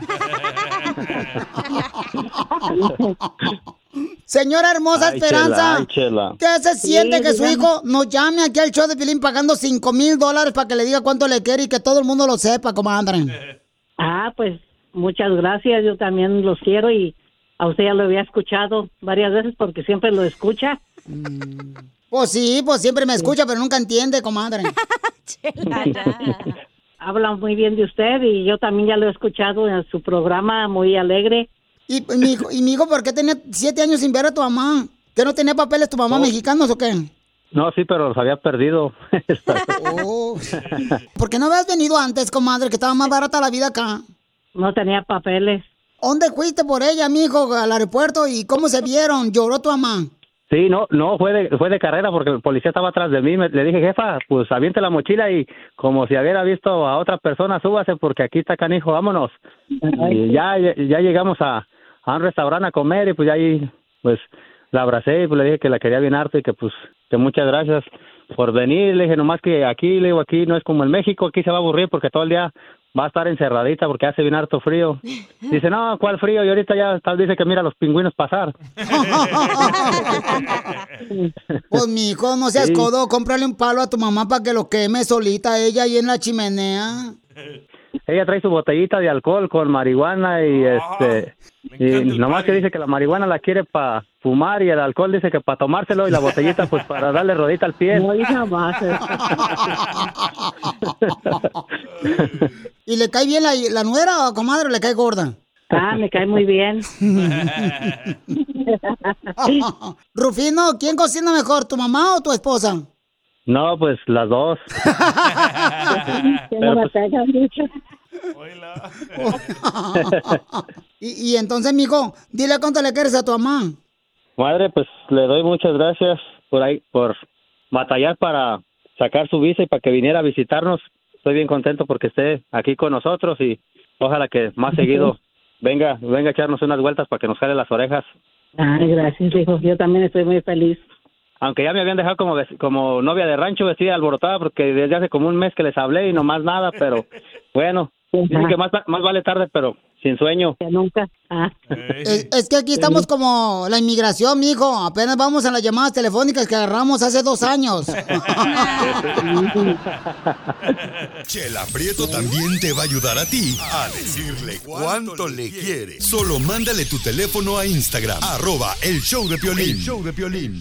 Señora hermosa Ay, Esperanza, chela, ay, chela. ¿qué se siente Sí, que su hijo nos llame aquí al show de Pilín pagando cinco mil dólares para que le diga cuánto le quiere y que todo el mundo lo sepa, comadre? Ah, pues muchas gracias. Yo también los quiero y a usted ya lo había escuchado varias veces porque siempre lo escucha. Pues sí, pues siempre me escucha, pero nunca entiende, comadre. Habla muy bien de usted y yo también ya lo he escuchado en su programa muy alegre. Y mi hijo, y mi hijo, ¿por qué tenía siete años sin ver a tu mamá? ¿Que no tenía papeles tu mamá mexicanos o qué? No, sí, pero los había perdido. Oh. ¿Por qué no habías venido antes, comadre, que estaba más barata la vida acá? No tenía papeles. ¿Dónde fuiste por ella, mijo, al aeropuerto? ¿Y cómo se vieron? ¿Lloró tu mamá? Sí, no, no, fue de, fue de carrera porque el policía estaba atrás de mí. Me- le dije, jefa, pues aviente la mochila y como si hubiera visto a otra persona, súbase porque aquí está canijo, vámonos. Y ya, ya, ya llegamos a, a un restaurante a comer y pues ya ahí, pues la abracé y pues le dije que la quería bien harto y que pues, que muchas gracias por venir. Le dije, nomás que aquí, le digo, aquí no es como en México, aquí se va a aburrir porque todo el día va a estar encerradita porque hace bien harto frío. Dice, no, ¿cuál frío? Y ahorita ya tal dice que mira a los pingüinos pasar. Pues, mi hijo, no seas Sí. codo, cómprale un palo a tu mamá para que lo queme solita ella ahí en la chimenea. Ella trae su botellita de alcohol con marihuana y este y nomás que dice que la marihuana la quiere para fumar y el alcohol dice que para tomárselo y la botellita pues para darle rodita al pie. No, hija más. ¿Y le cae bien la, la nuera o comadre o le cae gorda? Ah, me cae muy bien. Rufino, ¿quién cocina mejor, tu mamá o tu esposa? No, pues las dos. Pero, no pues, y, y entonces, mijo, dile cuánto le quieres a tu mamá. Madre, pues le doy muchas gracias por ahí por batallar para sacar su visa y para que viniera a visitarnos. Estoy bien contento porque esté aquí con nosotros y ojalá que más seguido venga, venga a echarnos unas vueltas para que nos jale las orejas. Ay, gracias, hijo. Yo también estoy muy feliz. Aunque ya me habían dejado como, como novia de rancho vestida alborotada porque desde hace como un mes que les hablé y no más nada, pero bueno, dicen que más, más vale tarde, pero sin sueño. Que nunca. Ah. Es, es que aquí estamos como la inmigración, mijo. Apenas vamos a las llamadas telefónicas que agarramos hace dos años. Chela Prieto también te va a ayudar a ti a decirle cuánto le quiere. Solo mándale tu teléfono a Instagram, arroba el show de Piolín. El show de Piolín.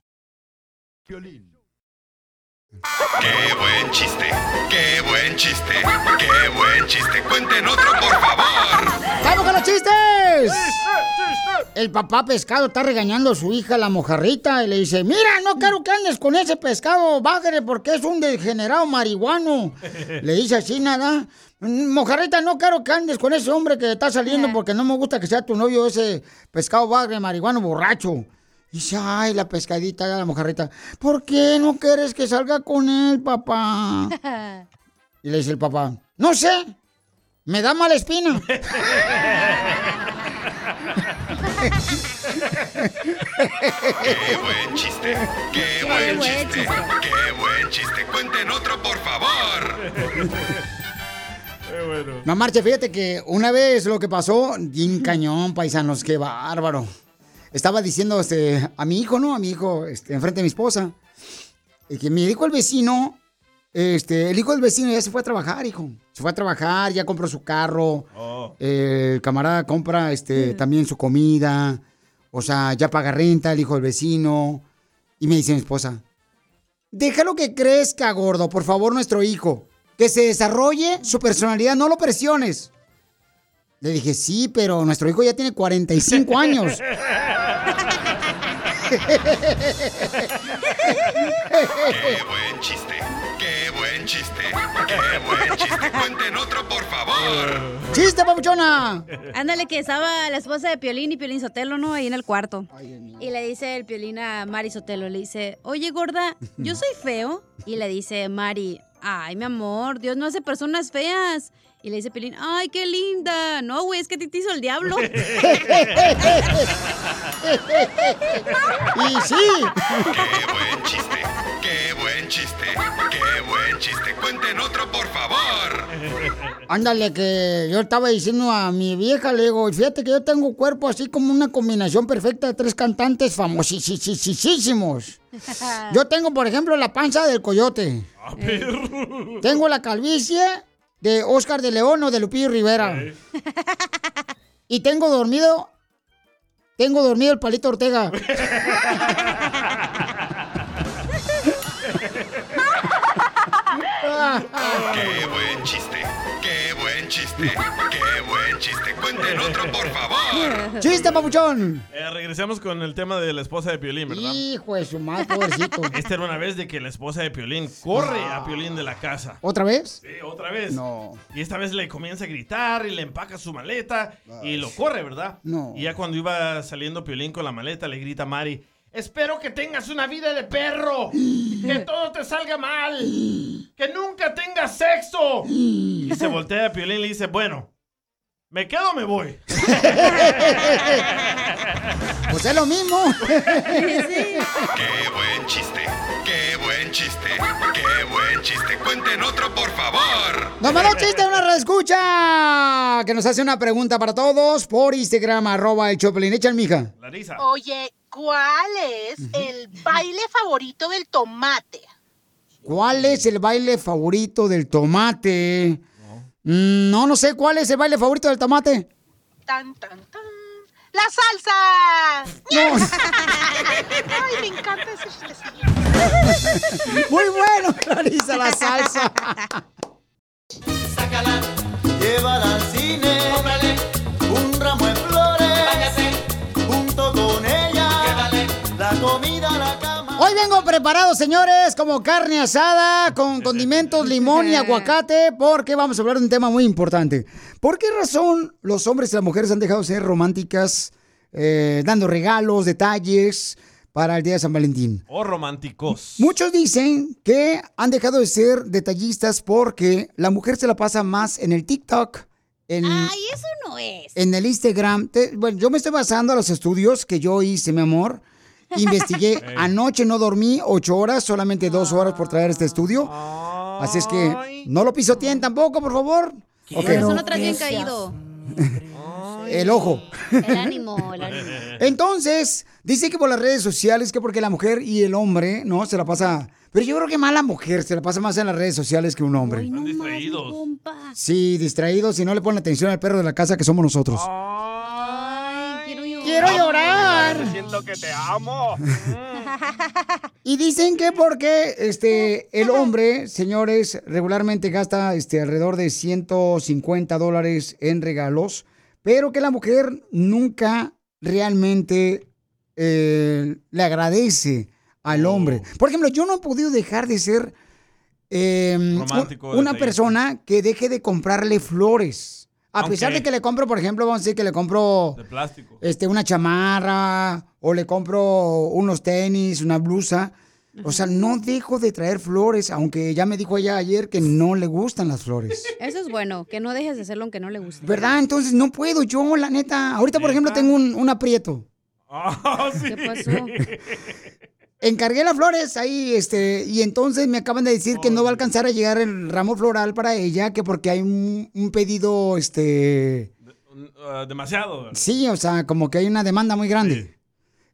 ¡Qué buen chiste! ¡Qué buen chiste! ¡Qué buen chiste! ¡Cuenten otro, por favor! ¡Vamos con los chistes! El papá pescado está regañando a su hija, la mojarrita, y le dice, mira, no quiero que andes con ese pescado bagre porque es un degenerado marihuano. Le dice así, nada. Mojarrita, no quiero que andes con ese hombre que está saliendo porque no me gusta que sea tu novio ese pescado bagre, marihuano, borracho. Y dice, ay, la pescadita, la mojarrita, ¿por qué no quieres que salga con él, papá? Y le dice el papá, no sé, me da mala espina. ¡Qué buen chiste! ¡Qué buen chiste! ¡Qué buen chiste! ¡Cuenten otro, por favor! No marche, fíjate que una vez lo que pasó, bien cañón, paisanos, qué bárbaro. Estaba diciendo este, a mi hijo, ¿no? A mi hijo, este, enfrente de mi esposa. Y que me dijo el vecino, este, el hijo del vecino ya se fue a trabajar, hijo. Se fue a trabajar, ya compró su carro. Oh. Eh, el camarada compra este, también su comida. O sea, ya paga renta el hijo del vecino. Y me dice mi esposa, déjalo que crezca, gordo, por favor, nuestro hijo. Que se desarrolle su personalidad, no lo presiones. Le dije, sí, pero nuestro hijo ya tiene 45 años. ¡Qué buen chiste! ¡Qué buen chiste! ¡Qué buen chiste! ¡Cuenten otro, por favor! ¡Chiste, papuchona! Ándale, que estaba la esposa de Piolín y Piolín Sotelo, ¿no? Ahí en el cuarto. Y le dice el Piolín a Mari Sotelo, le dice, oye, gorda, ¿yo soy feo? Y le dice Mari, ay, mi amor, Dios no hace personas feas. Y le dice Piolín, ay, qué linda. No, güey, es que te hizo el diablo. y sí. ¡Qué buen chiste! ¡Qué buen chiste! ¡Qué buen chiste! ¡Cuenten otro, por favor! Ándale, que yo estaba diciendo a mi vieja, le digo, fíjate que yo tengo cuerpo así como una combinación perfecta de tres cantantes famosísimos. Yo tengo, por ejemplo, la panza del coyote. Tengo la calvicie de Oscar de León o de Lupillo Rivera. Y tengo dormido. Tengo dormido el palito Ortega. ¡Qué buen chiste! ¡Cuenten otro, por favor! ¡Chiste, papuchón! Eh, regresamos con el tema de la esposa de Piolín, ¿verdad? Hijo de su madre, pobrecito. Esta era una vez de que la esposa de Piolín corre a Piolín de la casa. ¿Otra vez? Sí, otra vez. No. Y esta vez le comienza a gritar y le empaca su maleta y lo corre, ¿verdad? No. Y ya cuando iba saliendo Piolín con la maleta, le grita a Mari, espero que tengas una vida de perro, que todo te salga mal, que nunca tengas sexo. Y se voltea a Piolín y le dice, bueno, ¿me quedo o me voy? Pues es lo mismo. ¡Qué buen chiste! ¡Qué buen chiste! ¡Qué buen chiste! ¡Cuenten otro, por favor! Nos mandó chiste una red escucha que nos hace una pregunta para todos por Instagram, arroba el Choplin. Echa mija. Larisa. Oye, ¿cuál es el baile favorito del tomate? ¿Cuál es el baile favorito del tomate? Mm, No, no sé cuál es el baile favorito del tomate. Tan, tan, tan. ¡La salsa! Ay, me encanta ese chistecillo. Muy bueno, Clarisa, la salsa. Llévala al cine, cómprale un ramo de flores, váyase junto con ella, Hoy vengo preparado, señores, como carne asada con condimentos, limón y aguacate, porque vamos a hablar de un tema muy importante. ¿Por qué razón los hombres y las mujeres han dejado de ser románticas, eh, dando regalos, detalles para el día de San Valentín? O románticos. Muchos dicen que han dejado de ser detallistas porque la mujer se la pasa más en el TikTok, en, Ay, eso no es. en el Instagram. Te- bueno, yo me estoy basando a los estudios que yo hice, mi amor. Investigué. Anoche no dormí ocho horas, solamente dos horas por traer este estudio. Así es que no lo pisoteen tampoco, por favor. Ok. Pero eso no bien caído. El ojo. El ánimo, el ánimo. Entonces, dice que por las redes sociales, que porque la mujer y el hombre, ¿no? Se la pasa. Pero yo creo que más la mujer se la pasa más en las redes sociales que un hombre. Están distraídos. Sí, distraídos y no le ponen atención al perro de la casa que somos nosotros. Quiero llorar. Siento que te amo. Y dicen que porque este el hombre, señores, regularmente gasta este alrededor de 150 dólares en regalos, pero que la mujer nunca realmente eh, le agradece al hombre. Por ejemplo, yo no he podido dejar de ser eh, Romántico, un- una detallista. persona que deje de comprarle flores. A pesar de que le compro, por ejemplo, vamos a decir que le compro De plástico. este, una chamarra o le compro unos tenis, una blusa. O sea, no dejo de traer flores, aunque ya me dijo ella ayer que no le gustan las flores. Eso es bueno, que no dejes de hacerlo aunque no le guste. ¿Verdad? Entonces no puedo yo, la neta. Ahorita, por ejemplo, tengo un, un aprieto. ¿Qué pasó? Encargué las flores ahí, este, y entonces me acaban de decir que no va a alcanzar a llegar el ramo floral para ella, que porque hay un, un pedido, este, Ah, demasiado. sí, o sea, como que hay una demanda muy grande.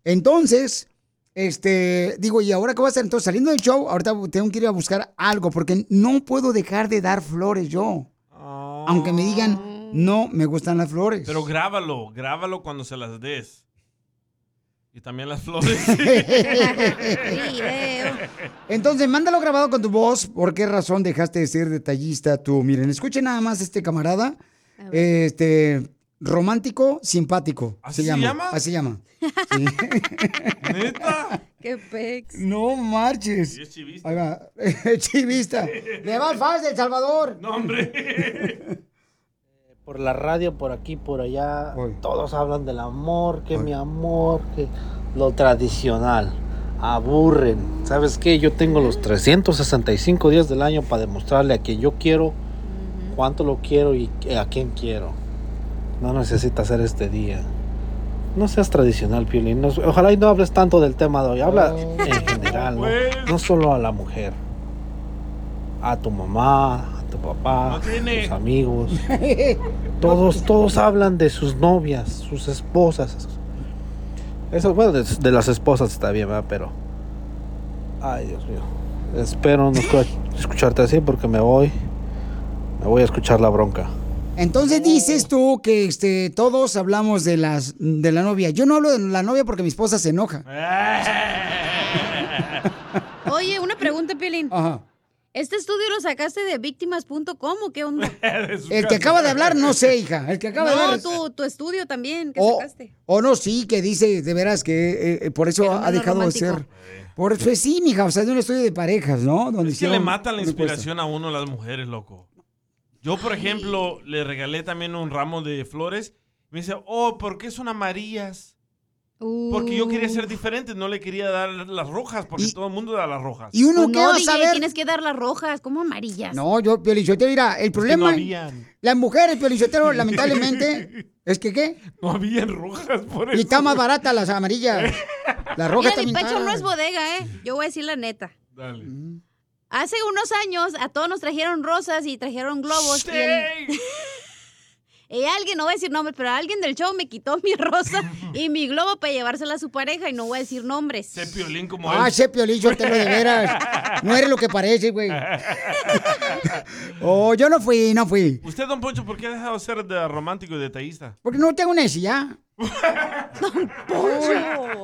Entonces, este, digo, ¿y ahora qué voy a hacer? Entonces, saliendo del show, ahorita tengo que ir a buscar algo, porque no puedo dejar de dar flores yo. Aunque me digan, no me gustan las flores. Pero grábalo, grábalo cuando se las des. Y también las flores. Entonces, mándalo grabado con tu voz. ¿Por qué razón dejaste de ser detallista tú? Miren, escuchen nada más este camarada. Este, romántico, simpático. ¿Así se se llama. llama? Así se llama. ¿Neta? Qué pex. No marches. Ahí va. chivista. Le va al FAS de El Salvador. No, hombre. Por la radio, por aquí, por allá, todos hablan del amor, que mi amor, que lo tradicional. Aburren. ¿Sabes qué? Yo tengo los 365 días del año para demostrarle a quien yo quiero, cuánto lo quiero y a quién quiero. No necesita hacer este día. No seas tradicional, Piolín. No- ojalá y no hables tanto del tema de hoy. Habla en general, ¿no? No solo a la mujer. A tu mamá, tu papá, tus amigos. Todos, todos hablan de sus novias, sus esposas. Eso, bueno, de, de las esposas está bien, ¿verdad? Pero. Ay, Dios mío. Espero no escu- escucharte así porque me voy. Me voy a escuchar la bronca. Entonces dices tú que este, todos hablamos de, las, de la novia. Yo no hablo de la novia porque mi esposa se enoja. Oye, una pregunta, Piolín. Ajá. ¿Este estudio lo sacaste de víctimas.com o qué onda? El que acaba de hablar, no sé, hija. El que acaba de no, hablar. tu, tu estudio también, que O, sacaste. o no, sí, que dice de veras que eh, eh, por eso ha es dejado de ser. Por eso sí, mija, o sea, de un estudio de parejas, ¿no? Donde Es que le matan la inspiración a uno las mujeres, loco. Yo, por ejemplo, le regalé también un ramo de flores. Me dice, oh, ¿por qué son amarillas? Porque yo quería ser diferente, no le quería dar las rojas, porque todo el mundo da las rojas. ¿Y uno Pues qué no, va a DJ, saber? tienes que dar las rojas, como amarillas. No, yo, Piolichotero, mira, el problema. habían. las mujeres, Piolichotero, lamentablemente, es que qué. No habían rojas por eso. Y está más barata las amarillas. Las rojas Mira, mi también pecho no es bodega, ¿eh? Yo voy a decir la neta. Dale. Hace unos años a todos nos trajeron rosas y trajeron globos. Y, el- y alguien, no voy a decir nombres, pero alguien del show me quitó mi rosa y mi globo para llevársela a su pareja y no voy a decir nombres. Sé piolín como Ah, él. ese Piolichotero, de veras. No eres lo que parece, güey. Oh, yo no fui, no fui. Usted, don Poncho, ¿por qué ha dejado de ser de romántico y detallista? Porque no tengo necesidad.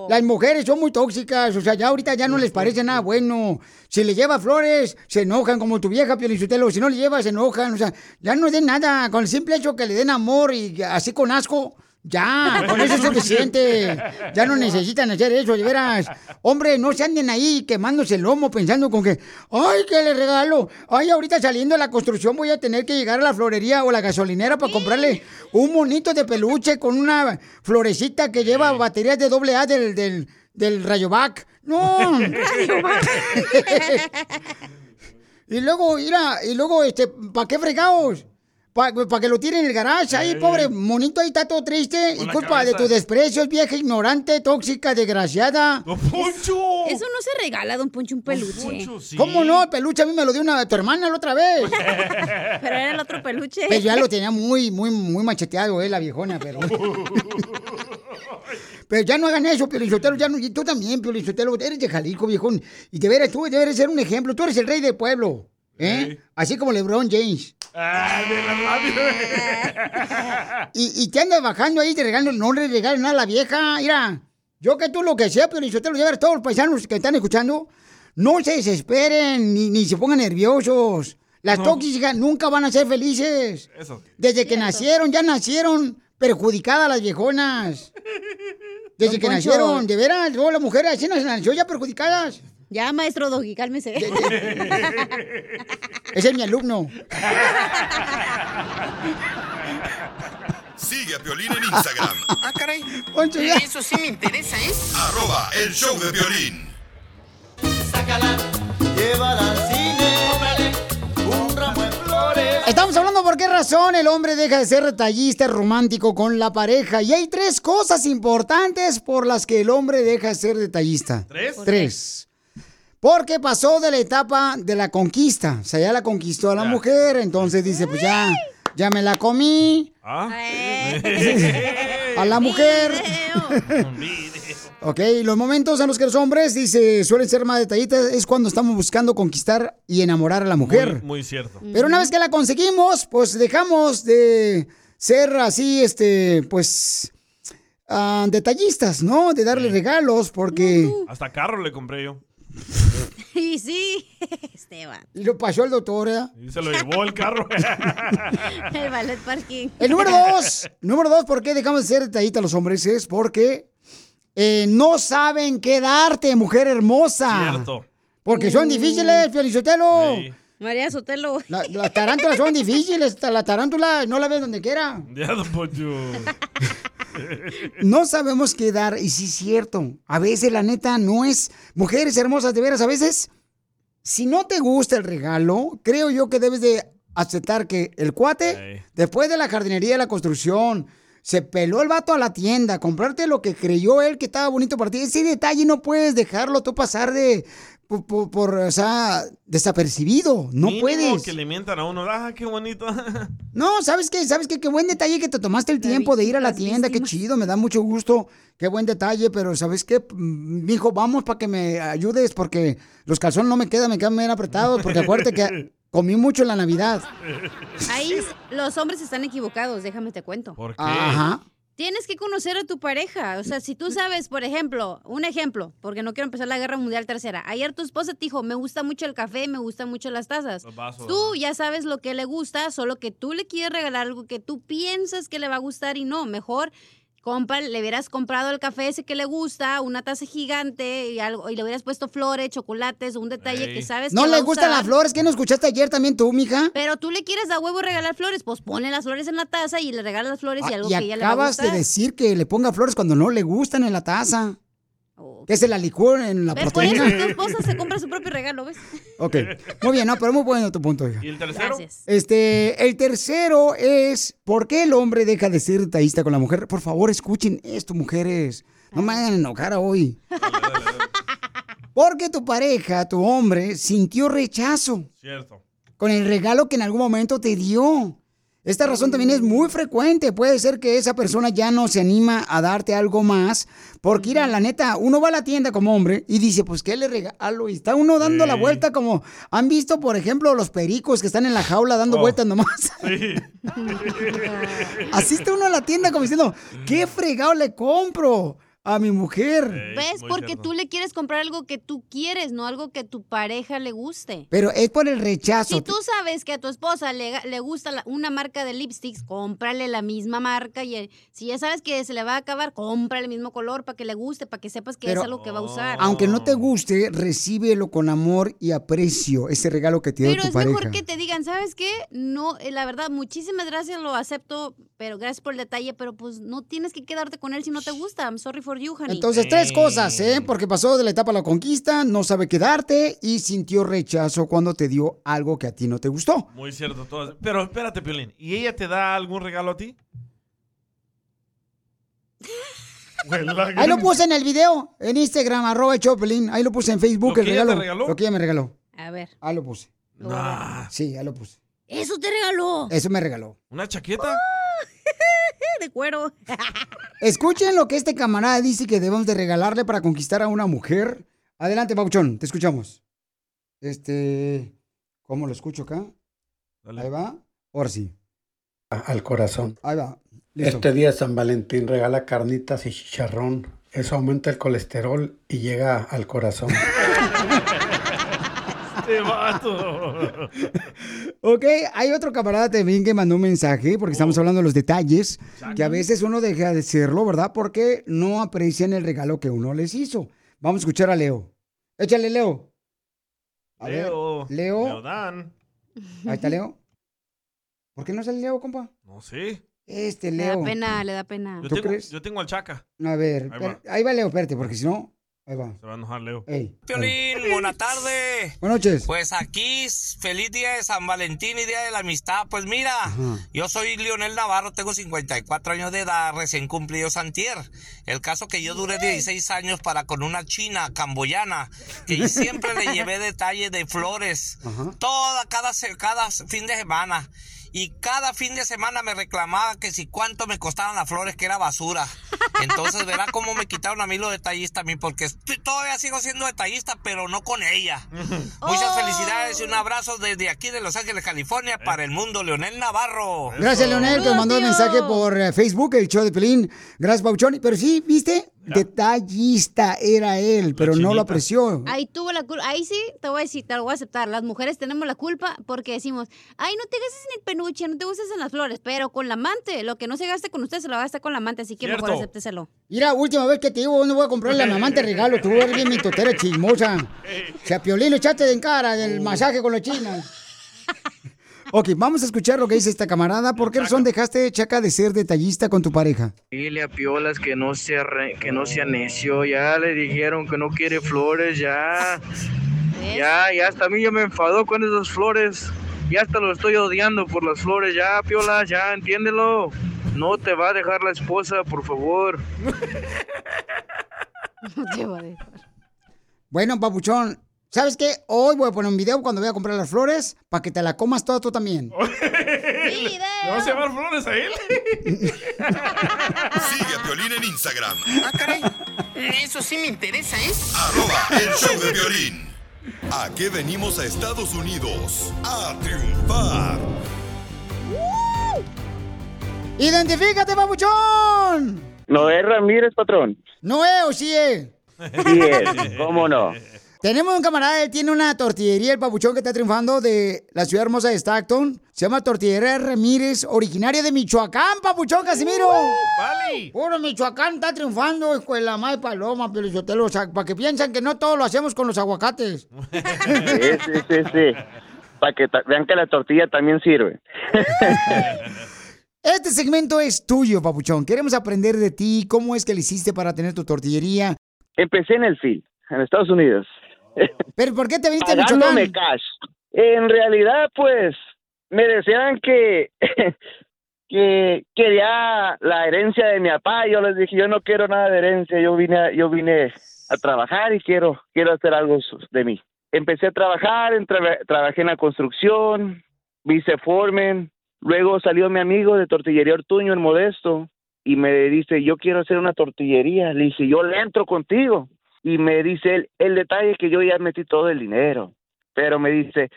Las mujeres son muy tóxicas, o sea, ya ahorita ya no les parece nada bueno. Si le lleva flores, se enojan como tu vieja Piolichotelo. Si no le lleva, se enojan. O sea, ya no den nada. Con el simple hecho que le den amor y así con asco, ya, con eso es suficiente. Ya no necesitan hacer eso, de veras. Hombre, no se anden ahí quemándose el lomo pensando con que, ay, ¿qué le regalo? Ay, ahorita saliendo de la construcción voy a tener que llegar a la florería o la gasolinera para comprarle un monito de peluche con una florecita que lleva baterías de doble A del, del, del Rayovac. No. y luego, mira, y luego, este, ¿para qué fregados? Para que lo tiren en el garage, ahí, pobre monito, ahí está todo triste. Con Y culpa de tus desprecios, vieja ignorante, tóxica, desgraciada. ¡Poncho! Eso no se regala, don Poncho, un peluche. ¿Cómo no? El peluche a mí me lo dio una, tu hermana la otra vez. Pero era el otro peluche. Pues ya lo tenía muy, muy, muy macheteado, eh, la viejona, pero. Pero ya no hagan eso, Piolichotelo, ya no, y tú también, Piolichotelo, eres de Jalisco, viejón. Y deberes, tú deberes ser un ejemplo, tú eres el rey del pueblo, ¿eh? Así como LeBron James. Ah, de la radio. Y, y te andas bajando ahí, te regalando, no le nada a la vieja, mira. Yo que tú lo que sea, Piolichotelo, ya ves, todos los paisanos que están escuchando, no se desesperen, ni, ni se pongan nerviosos. Las No. tóxicas nunca van a ser felices. Eso. Desde que nacieron, ya nacieron perjudicadas las viejonas. Desde Don que Poncho. nacieron, de veras, luego las mujeres así nacieron ya perjudicadas. Ya, maestro Doggy, cálmese. Ese es mi alumno. Sigue a Piolín en Instagram. Ah, caray. Poncho, ya. Eso sí me interesa, ¿eh? Arroba el show de Piolín. Sácala, llévala al cine. un ramo de flores. Estamos hablando por qué razón el hombre deja de ser detallista, romántico con la pareja. Y hay tres cosas importantes por las que el hombre deja de ser detallista. ¿Tres? Tres. Porque pasó de la etapa de la conquista. O sea, ya la conquistó a la mujer. Entonces dice, pues ya, ya me la comí. ¿Ah? a la mujer. ok, los momentos en los que los hombres, dice, suelen ser más detallistas es cuando estamos buscando conquistar y enamorar a la mujer. Muy, muy cierto. Pero una vez que la conseguimos, pues dejamos de ser así, este, pues, ah, detallistas, ¿no? De darle regalos, porque... Hasta carro le compré yo. Y sí, Esteban. Y lo pasó el doctor, ¿eh? Y se lo llevó el carro. El ballet parking. El número dos, número dos, ¿por qué dejamos de ser detallistas los hombres? Es porque eh, no saben qué darte, mujer hermosa. Cierto. Porque son Uh. difíciles, Felicitelo. María Sotelo. La- las tarántulas son difíciles. La tarántula no la ves donde quiera. Ya, don Poncho. No sabemos qué dar. Y sí es cierto. A veces, la neta, no es... Mujeres hermosas, de veras, a veces, si no te gusta el regalo, creo yo que debes de aceptar que el cuate, después de la jardinería de la construcción, se peló el vato a la tienda, comprarte lo que creyó él que estaba bonito para ti. Ese detalle no puedes dejarlo tú pasar de... Por, por- por, o sea, desapercibido. No Mínimo puedes. que le mientan a uno. Ah, qué bonito. No, ¿sabes qué? ¿Sabes qué? Qué buen detalle que te tomaste el tiempo de ir a la tienda. Qué chido, me da mucho gusto. Qué buen detalle, pero ¿sabes qué? Mm, Mijo, vamos para que me ayudes porque los calzones no me quedan, me quedan bien apretados. Porque acuérdate que comí mucho en la Navidad. Ahí los hombres están equivocados, déjame te cuento. ¿Por qué? Ajá. Tienes que conocer a tu pareja. O sea, si tú sabes, por ejemplo, un ejemplo, porque no quiero empezar la guerra mundial tercera. Ayer tu esposa te dijo, me gusta mucho el café, me gustan mucho las tazas. Vasos, Tú ya sabes lo que le gusta, solo que tú le quieres regalar algo que tú piensas que le va a gustar y no. Mejor compra, le hubieras comprado el café ese que le gusta, una taza gigante y algo, y le hubieras puesto flores, chocolates, un detalle que sabes No que va le gustan las flores. ¿Qué no escuchaste ayer también tú, mija? Pero tú le quieres a huevo regalar flores, pues ponle las flores en la taza y le regalas las flores y Ah, algo y que ella le va a acabas de decir que le ponga flores cuando no le gustan en la taza. Que se la licúe en la ¿Ves? Por eso proteína. tu esposa se compra su propio regalo, ¿ves? Ok, muy bien, no, pero muy bueno tu punto, hija. ¿Y el tercero? Gracias. Este, el tercero es ¿por qué el hombre deja de ser detallista con la mujer? Por favor, escuchen esto, mujeres. No me hagan enojar hoy. Porque tu pareja, tu hombre, sintió rechazo Cierto. con el regalo que en algún momento te dio. Esta razón también es muy frecuente. Puede ser que esa persona ya no se anima a darte algo más. Porque, mira, la neta, uno va a la tienda como hombre y dice, pues, ¿qué le regalo? Y está uno dando la vuelta como... ¿Han visto, por ejemplo, los pericos que están en la jaula dando vueltas nomás? Sí. Así está uno a la tienda como diciendo, ¿qué fregado le compro a mi mujer? ¿Ves? Porque tú le quieres comprar algo que tú quieres, no algo que tu pareja le guste. Pero es por el rechazo. Si tú sabes que a tu esposa le, le gusta la- una marca de lipsticks, cómprale la misma marca. Y si ya sabes que se le va a acabar, cómprale el mismo color para que le guste, para que sepas que Pero- es algo que va a usar. Aunque no te guste, recíbelo con amor y aprecio, ese regalo que te dio Pero tu es pareja. mejor que te digan, ¿sabes qué? No, eh, la verdad, muchísimas gracias, lo acepto, pero gracias por el detalle, pero pues no tienes que quedarte con él si no te gusta. I'm sorry for you, honey. Entonces, tres cosas, ¿eh? Porque pasó de la etapa a la conquista, no sabe quedarte y sintió rechazo cuando te dio algo que a ti no te gustó. Muy cierto. Todas. Pero espérate, Piolín. ¿Y ella te da algún regalo a ti? Ahí lo puse en el video, en Instagram, arroba Choplin. Ahí lo puse en Facebook, ¿Lo el que ella regalo. te regaló? Lo que ella me regaló. A ver. Ahí lo puse. Nah. Sí, ahí lo puse. Eso te regaló. Eso me regaló. ¿Una chaqueta? de cuero. Escuchen lo que este camarada dice que debemos de regalarle para conquistar a una mujer. Adelante, Pauchón, te escuchamos. Este, ¿cómo lo escucho acá? Ahí va. Ahora sí. Al corazón. Ahí va. Listo. Este día San Valentín regala carnitas y chicharrón. Eso aumenta el colesterol y llega al corazón. Este vato. Ok, hay otro camarada también que mandó un mensaje, porque estamos hablando de los detalles, que a veces uno deja de serlo, ¿verdad? Porque no aprecian el regalo que uno les hizo. Vamos a escuchar a Leo. Échale, Leo. A ver, Leo. Leo. Leodán. Ahí está Leo. ¿Por qué no sale Leo, compa? No sé. Este Le da Leo. pena, le da pena. Yo ¿Tú tengo, crees? yo tengo al Chaca. A ver, Ahí va. ahí va Leo, espérate, porque si no, ahí va. Se va a enojar Leo. Ey. Piolín, buena tarde. Buenas noches. Pues aquí, feliz día de San Valentín y día de la amistad. Pues mira, yo soy Lionel Navarro, tengo 54 años de edad, recién cumplido Santier. El caso que yo duré 16 años para con una china camboyana, que siempre le llevé detalles de flores, toda, cada, cada fin de semana. Y cada fin de semana me reclamaba que si cuánto me costaban las flores, que era basura. Entonces verá cómo me quitaron a mí lo detallista a mí, porque estoy- todavía sigo siendo detallista, pero no con ella. Muchas felicidades y un abrazo desde aquí de Los Ángeles, California, para el mundo, Leonel Navarro. Gracias, Leonel, que nos mandó un mensaje por eh, Facebook, el show de Pelín. Gracias, Pauchón. Pero sí, ¿viste? Detallista era él, pero no lo apreció. Ahí tuvo la culpa. Ahí sí, te voy a decir, te lo voy a aceptar. Las mujeres tenemos la culpa porque decimos, ay, no te gastes en el peluche, no te gustes en las flores, pero con la amante, lo que no se gaste con usted se lo gasta con la amante, así que mejor Cierto. acépteselo. Mira, última vez que te digo dónde voy a comprarle a mi amante regalo. Tú eres bien mi totera chismosa. O sea, Piolín, lo echaste de en cara del masaje con los chinos. Ok, vamos a escuchar lo que dice esta camarada. ¿Por qué razón dejaste, Chaca, de ser detallista con tu pareja? Dile a Piolas que no sea re- que no sea necio, ya le dijeron que no quiere flores, ya. Ya, ya hasta a mí ya me enfadó con esas flores. Ya hasta lo estoy odiando por las flores, ya, Piolas, ya, entiéndelo. No te va a dejar la esposa, por favor. Bueno, papuchón, ¿sabes qué? Hoy voy a poner un video cuando voy a comprar las flores para que te la comas toda tú también. ¿Le vas a llevar flores a él? Sigue a Piolín en Instagram, Ah, caray. Eso sí me interesa, ¿eh? arroba el show de violín. ¿A qué venimos a Estados Unidos? A triunfar. ¡Identifícate, papuchón! Noé Ramírez, patrón. Noé o sí es. Sí es, ¿cómo no? Tenemos un camarada, él tiene una tortillería, el papuchón que está triunfando de la ciudad hermosa de Stockton. Se llama Tortillería Ramírez, originaria de Michoacán, papuchón Casimiro. ¡Vale! Puro Michoacán está triunfando, escuela más paloma, pero o sea, para que piensan que no todo lo hacemos con los aguacates. Sí, sí, sí, sí. Para que vean que la tortilla también sirve. Este segmento es tuyo, papuchón. Queremos aprender de ti, cómo es que le hiciste para tener tu tortillería. Empecé en el FIL, en Estados Unidos. ¿Pero por qué te viniste a Michoacán? Cash. En realidad, pues, me decían que, que quería la herencia de mi papá. Yo les dije, yo no quiero nada de herencia. Yo vine, a- yo vine a trabajar y quiero, quiero hacer algo de mí. Empecé a trabajar, en traba- trabajé en la construcción, hice foreman. Luego salió mi amigo de Tortillería Ortuño, el Modesto, y me dice, yo quiero hacer una tortillería. Le dije, yo le entro contigo. Y me dice él, el detalle es que yo ya metí todo el dinero. Pero me dice,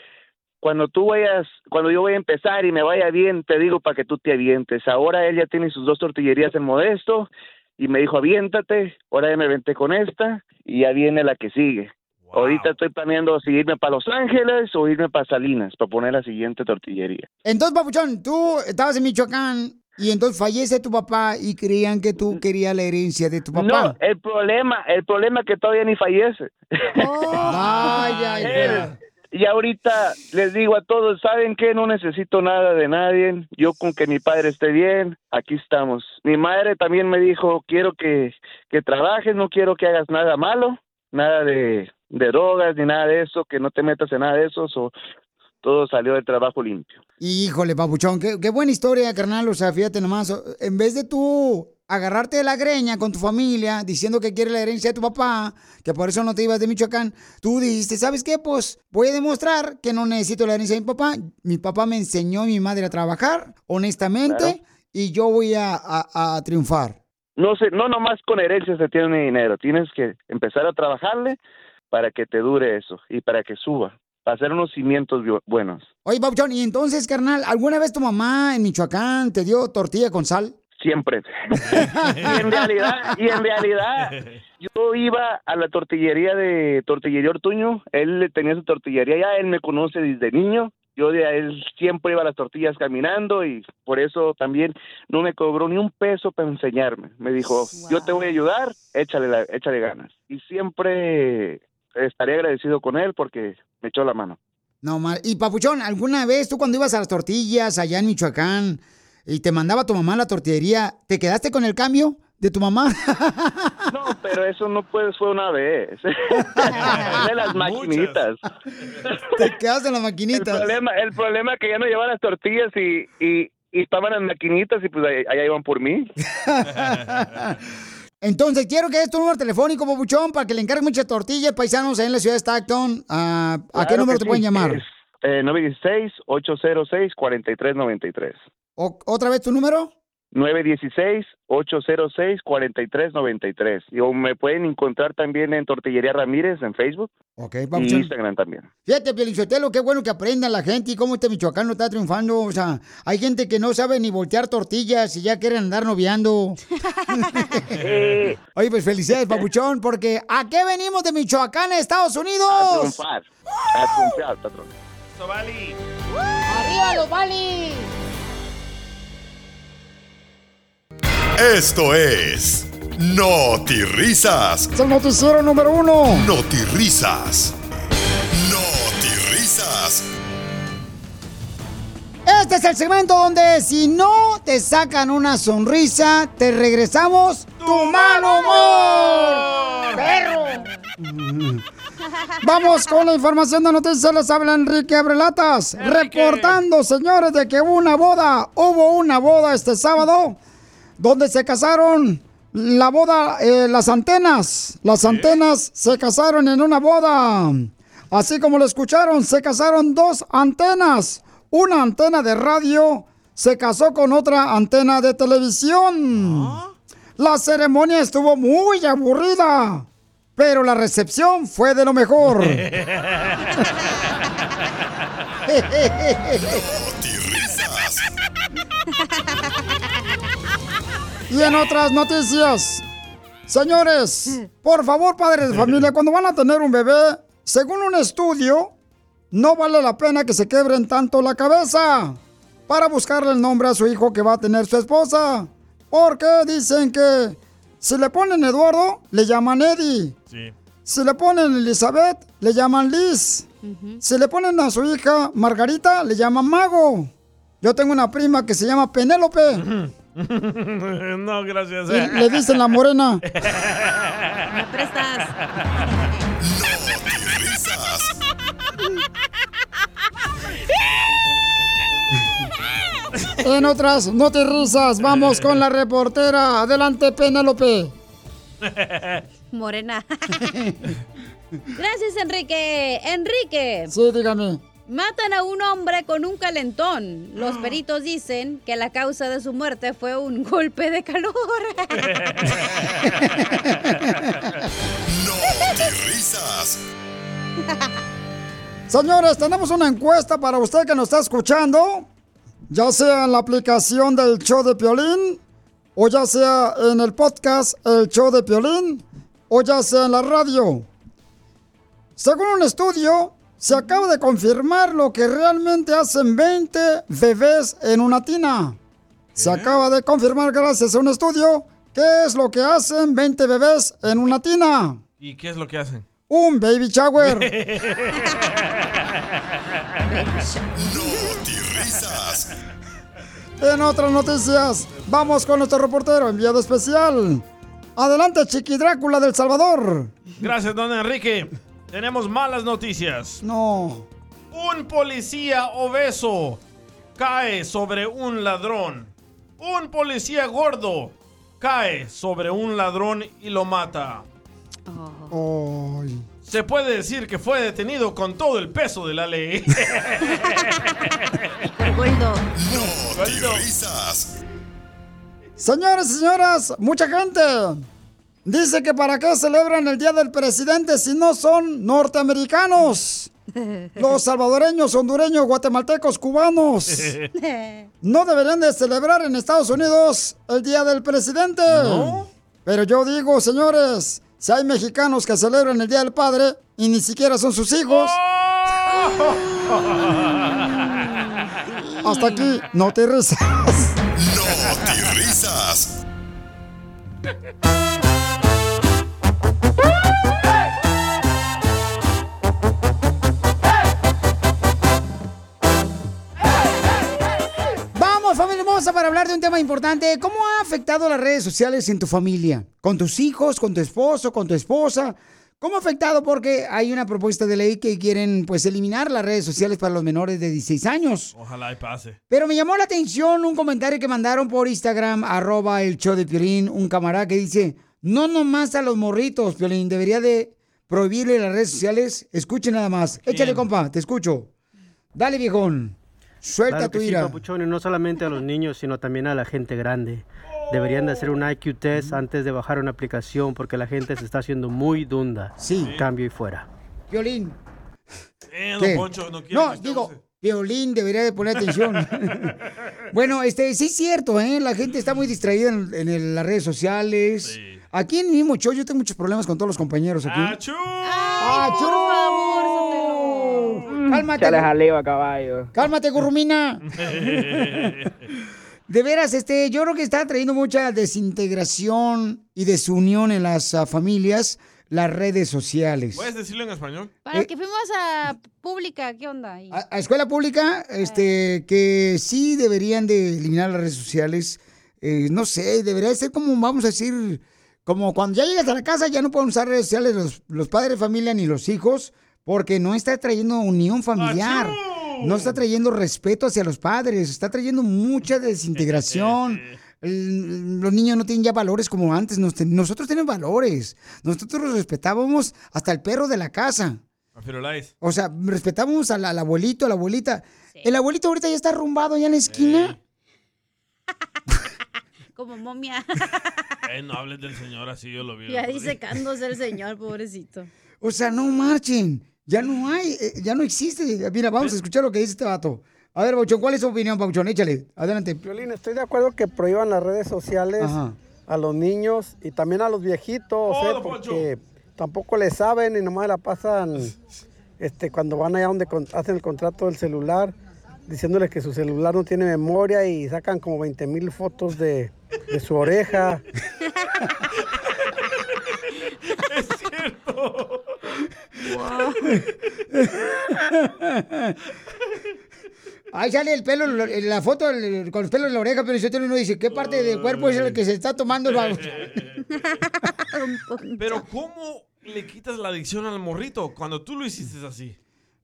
cuando tú vayas, cuando yo voy a empezar y me vaya bien, te digo para que tú te avientes. Ahora él ya tiene sus dos tortillerías en Modesto y me dijo, aviéntate. Ahora ya me aventé con esta y ya viene la que sigue. Ahorita estoy planeando si irme para Los Ángeles o irme para Salinas para poner la siguiente tortillería. Entonces, papuchón, tú estabas en Michoacán y entonces fallece tu papá y creían que tú querías la herencia de tu papá. No, el problema, el problema es que todavía ni fallece. Ay, ay, ay. Y ahorita les digo a todos, ¿saben qué? No necesito nada de nadie. Yo con que mi padre esté bien, aquí estamos. Mi madre también me dijo, quiero que, que trabajes, no quiero que hagas nada malo, nada de, de drogas ni nada de eso, que no te metas en nada de eso. so, todo salió del trabajo limpio. Híjole, papuchón, qué, qué buena historia, carnal. O sea, fíjate nomás, en vez de tú agarrarte de la greña con tu familia diciendo que quieres la herencia de tu papá, que por eso no te ibas de Michoacán, tú dijiste, ¿sabes qué? Pues voy a demostrar que no necesito la herencia de mi papá. Mi papá me enseñó a mi madre a trabajar honestamente Claro. y yo voy a, a- a triunfar. No sé, no nomás con herencia se tiene dinero, tienes que empezar a trabajarle para que te dure eso y para que suba, para hacer unos cimientos bu- buenos. Oye, papuchón, y entonces, carnal, ¿alguna vez tu mamá en Michoacán te dio tortilla con sal? Siempre. y en realidad, y en realidad, yo iba a la tortillería de Tortillería Ortuño, él tenía su tortillería ya, él me conoce desde niño, yo de a él siempre iba a las tortillas caminando y por eso también no me cobró ni un peso para enseñarme. Me dijo, yo te voy a ayudar, échale, la- échale ganas. Y siempre estaré agradecido con él porque me echó la mano. No mal. Y papuchón, ¿alguna vez tú cuando ibas a las tortillas allá en Michoacán y te mandaba tu mamá a la tortillería, ¿te quedaste con el cambio de tu mamá? No, pero eso no puede, fue una vez. de las maquinitas. Te quedaste en las maquinitas. El problema, el problema es que ya no llevaban las tortillas y, y, y estaban en maquinitas y pues allá iban por mí. Entonces, quiero que des tu número telefónico, papuchón, para que le encargue muchas tortillas paisanos ahí en la ciudad de Stockton. Ah, ¿A qué número te pueden sí. llamar? Es Eh, 916-806-4393. O- ¿Otra vez tu número? 916-806-4393. Y o me pueden encontrar también en Tortillería Ramírez en Facebook Ok, y vamos. Instagram también. Fíjate, Pielichotelo, qué bueno que aprenda la gente y cómo este michoacano está triunfando. O sea, hay gente que no sabe ni voltear tortillas y ya quieren andar noviando. Oye, pues felicidades, papuchón, porque ¿a qué venimos de Michoacán, Estados A Unidos? triunfar. A triunfar, patrón. ¡Arriba los Bali! Esto es Risas. Es el noticiero número uno. Risas. Risas. Este es el segmento donde si no te sacan una sonrisa, te regresamos tu mal humor. ¡Perro! Vamos con la información de noticias. Les habla Enrique Abrelatas. Reportando, señores, de que hubo una boda. Hubo una boda este sábado donde se casaron la boda, eh, las antenas. Las antenas se casaron en una boda. Así como lo escucharon, se casaron dos antenas. Una antena de radio se casó con otra antena de televisión. La ceremonia estuvo muy aburrida, pero la recepción fue de lo mejor. Y en otras noticias, señores, por favor, padres de familia, cuando van a tener un bebé, según un estudio, no vale la pena que se quebren tanto la cabeza para buscarle el nombre a su hijo que va a tener su esposa. Porque dicen que si le ponen Eduardo, le llaman Eddie. Sí. Si le ponen Elizabeth, le llaman Liz. Si le ponen a su hija Margarita, le llaman Mago. Yo tengo una prima que se llama Penélope. no, gracias. Y le dicen la morena. ¿Me prestas? En otras, no te risas. Vamos con la reportera. Adelante, Penélope. Morena. Gracias, Enrique. Enrique. Sí, dígame. Matan a un hombre con un calentón. Los peritos dicen que la causa de su muerte fue un golpe de calor. Risas. Señores, tenemos una encuesta para usted que nos está escuchando, ya sea en la aplicación del show de Piolín, o ya sea en el podcast El show de Piolín, o ya sea en la radio. Según un estudio, se acaba de confirmar lo que realmente hacen 20 bebés en una tina. Se acaba de confirmar gracias a un estudio qué es lo que hacen 20 bebés en una tina. ¿Y qué es lo que hacen? Un baby shower. Risas. En otras noticias, vamos con nuestro reportero enviado especial. Adelante, Chiqui Drácula del Salvador. Gracias, don Enrique. Tenemos malas noticias. No. Un policía obeso cae sobre un ladrón. Un policía gordo cae sobre un ladrón y lo mata. Ay. Se puede decir que fue detenido con todo el peso de la ley. Risas. Señores y señoras, mucha gente dice que para qué celebran el Día del Presidente si no son norteamericanos. Los salvadoreños, hondureños, guatemaltecos, cubanos. No deberían de celebrar en Estados Unidos el Día del Presidente. Pero yo digo, señores, si hay mexicanos que celebran el Día del Padre y ni siquiera son sus hijos. Hasta aquí, no te risas. Risas. Vamos, familia hermosa, para hablar de un tema importante. ¿Cómo ha afectado las redes sociales en tu familia? ¿Con tus hijos, con tu esposo, con tu esposa? ¿Cómo ha afectado? Porque hay una propuesta de ley que quieren pues eliminar las redes sociales para los menores de 16 años. Ojalá y pase. Pero me llamó la atención un comentario que mandaron por Instagram, arroba el show de Piolín, un camarada que dice, no nomás a los morritos, Piolín, debería de prohibirle las redes sociales. Escuchen nada más. Échale, compa, te escucho. Dale, viejón. Suelta Claro tu que sí, ira. papuchón, y no solamente a los niños, sino también a la gente grande. Deberían de hacer un IQ test antes de bajar una aplicación porque la gente se está haciendo muy dunda. Sí. Cambio y fuera. Violín. Eh, don ¿Qué? Poncho, no digo. Violín debería de poner atención. bueno, este, sí es cierto, ¿eh? La gente está muy distraída en, en el- las redes sociales. Aquí en mi mismo show yo tengo muchos problemas con todos los compañeros aquí. ¡Achú! ¡Achú! Cálmate. Chale jaleo a caballo. Cálmate, Gurrumina. De veras, este, yo creo que está trayendo mucha desintegración y desunión en las ah, familias, las redes sociales. ¿Puedes decirlo en español? Para Eh, que fuimos a pública, ¿qué onda? ahí? a, a escuela pública, este, que sí deberían de eliminar las redes sociales. Eh, no sé, debería ser como, vamos a decir, como cuando ya llegas a la casa ya no pueden usar redes sociales los, los padres de familia ni los hijos, porque no está trayendo unión familiar. No está trayendo respeto hacia los padres, está trayendo mucha desintegración. Los niños no tienen ya valores como antes. Nos ten- nosotros tenemos valores. Nosotros respetábamos hasta el perro de la casa. O sea, respetábamos al, al abuelito, a la abuelita. El abuelito ahorita ya está arrumbado ya en la esquina. Como momia. Eh, no hables del señor así, yo lo vi. ya disecándose el señor, pobrecito. O sea, no marchen. Ya no hay, eh, ya no existe. Mira, vamos a escuchar lo que dice este vato. A ver, Bauchón, ¿cuál es tu opinión, Bauchón? Échale, adelante. Violín, estoy de acuerdo que prohíban las redes sociales Ajá. a los niños y también a los viejitos, Oh, ¿eh? don Poncho. porque tampoco le saben y nomás la pasan este, cuando van allá donde hacen el contrato del celular, diciéndoles que su celular no tiene memoria y sacan como 20 mil fotos de, de su oreja. es cierto. Ahí sale el pelo, la la foto el- con los pelos en la oreja, pero si uno dice, ¿qué parte del cuerpo es el que se está tomando el Bauchón? Pero ¿cómo le quitas la adicción al morrito cuando tú lo hiciste así?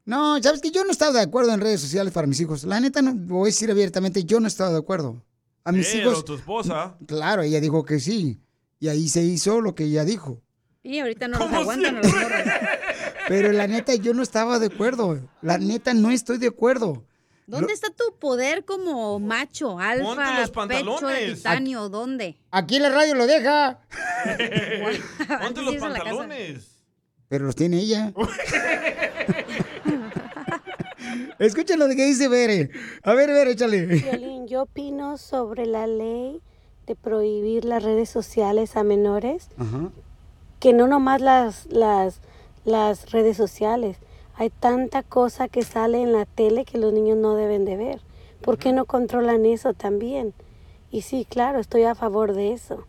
No, sabes que yo no estaba de acuerdo en redes sociales para mis hijos. La neta, no, voy a decir abiertamente, yo no estaba de acuerdo. A mis Pero hijos, tu esposa. claro, ella dijo que sí. Y ahí se hizo lo que ella dijo. Y ahorita no los aguantan a los morros. Pero la neta, yo no estaba de acuerdo. La neta, no estoy de acuerdo. ¿Dónde está tu poder como macho, Ponte alfa, los pecho de pantalones. titanio? ¿Dónde? Aquí en la radio lo deja, Ponte los pantalones. pero los tiene ella. Escuchen lo que dice Bere. A ver, Bere, échale. Violín, yo opino sobre la ley de prohibir las redes sociales a menores, que no nomás las, las, las redes sociales. Hay tanta cosa que sale en la tele que los niños no deben de ver. ¿Por qué no controlan eso también? Y sí, claro, estoy a favor de eso.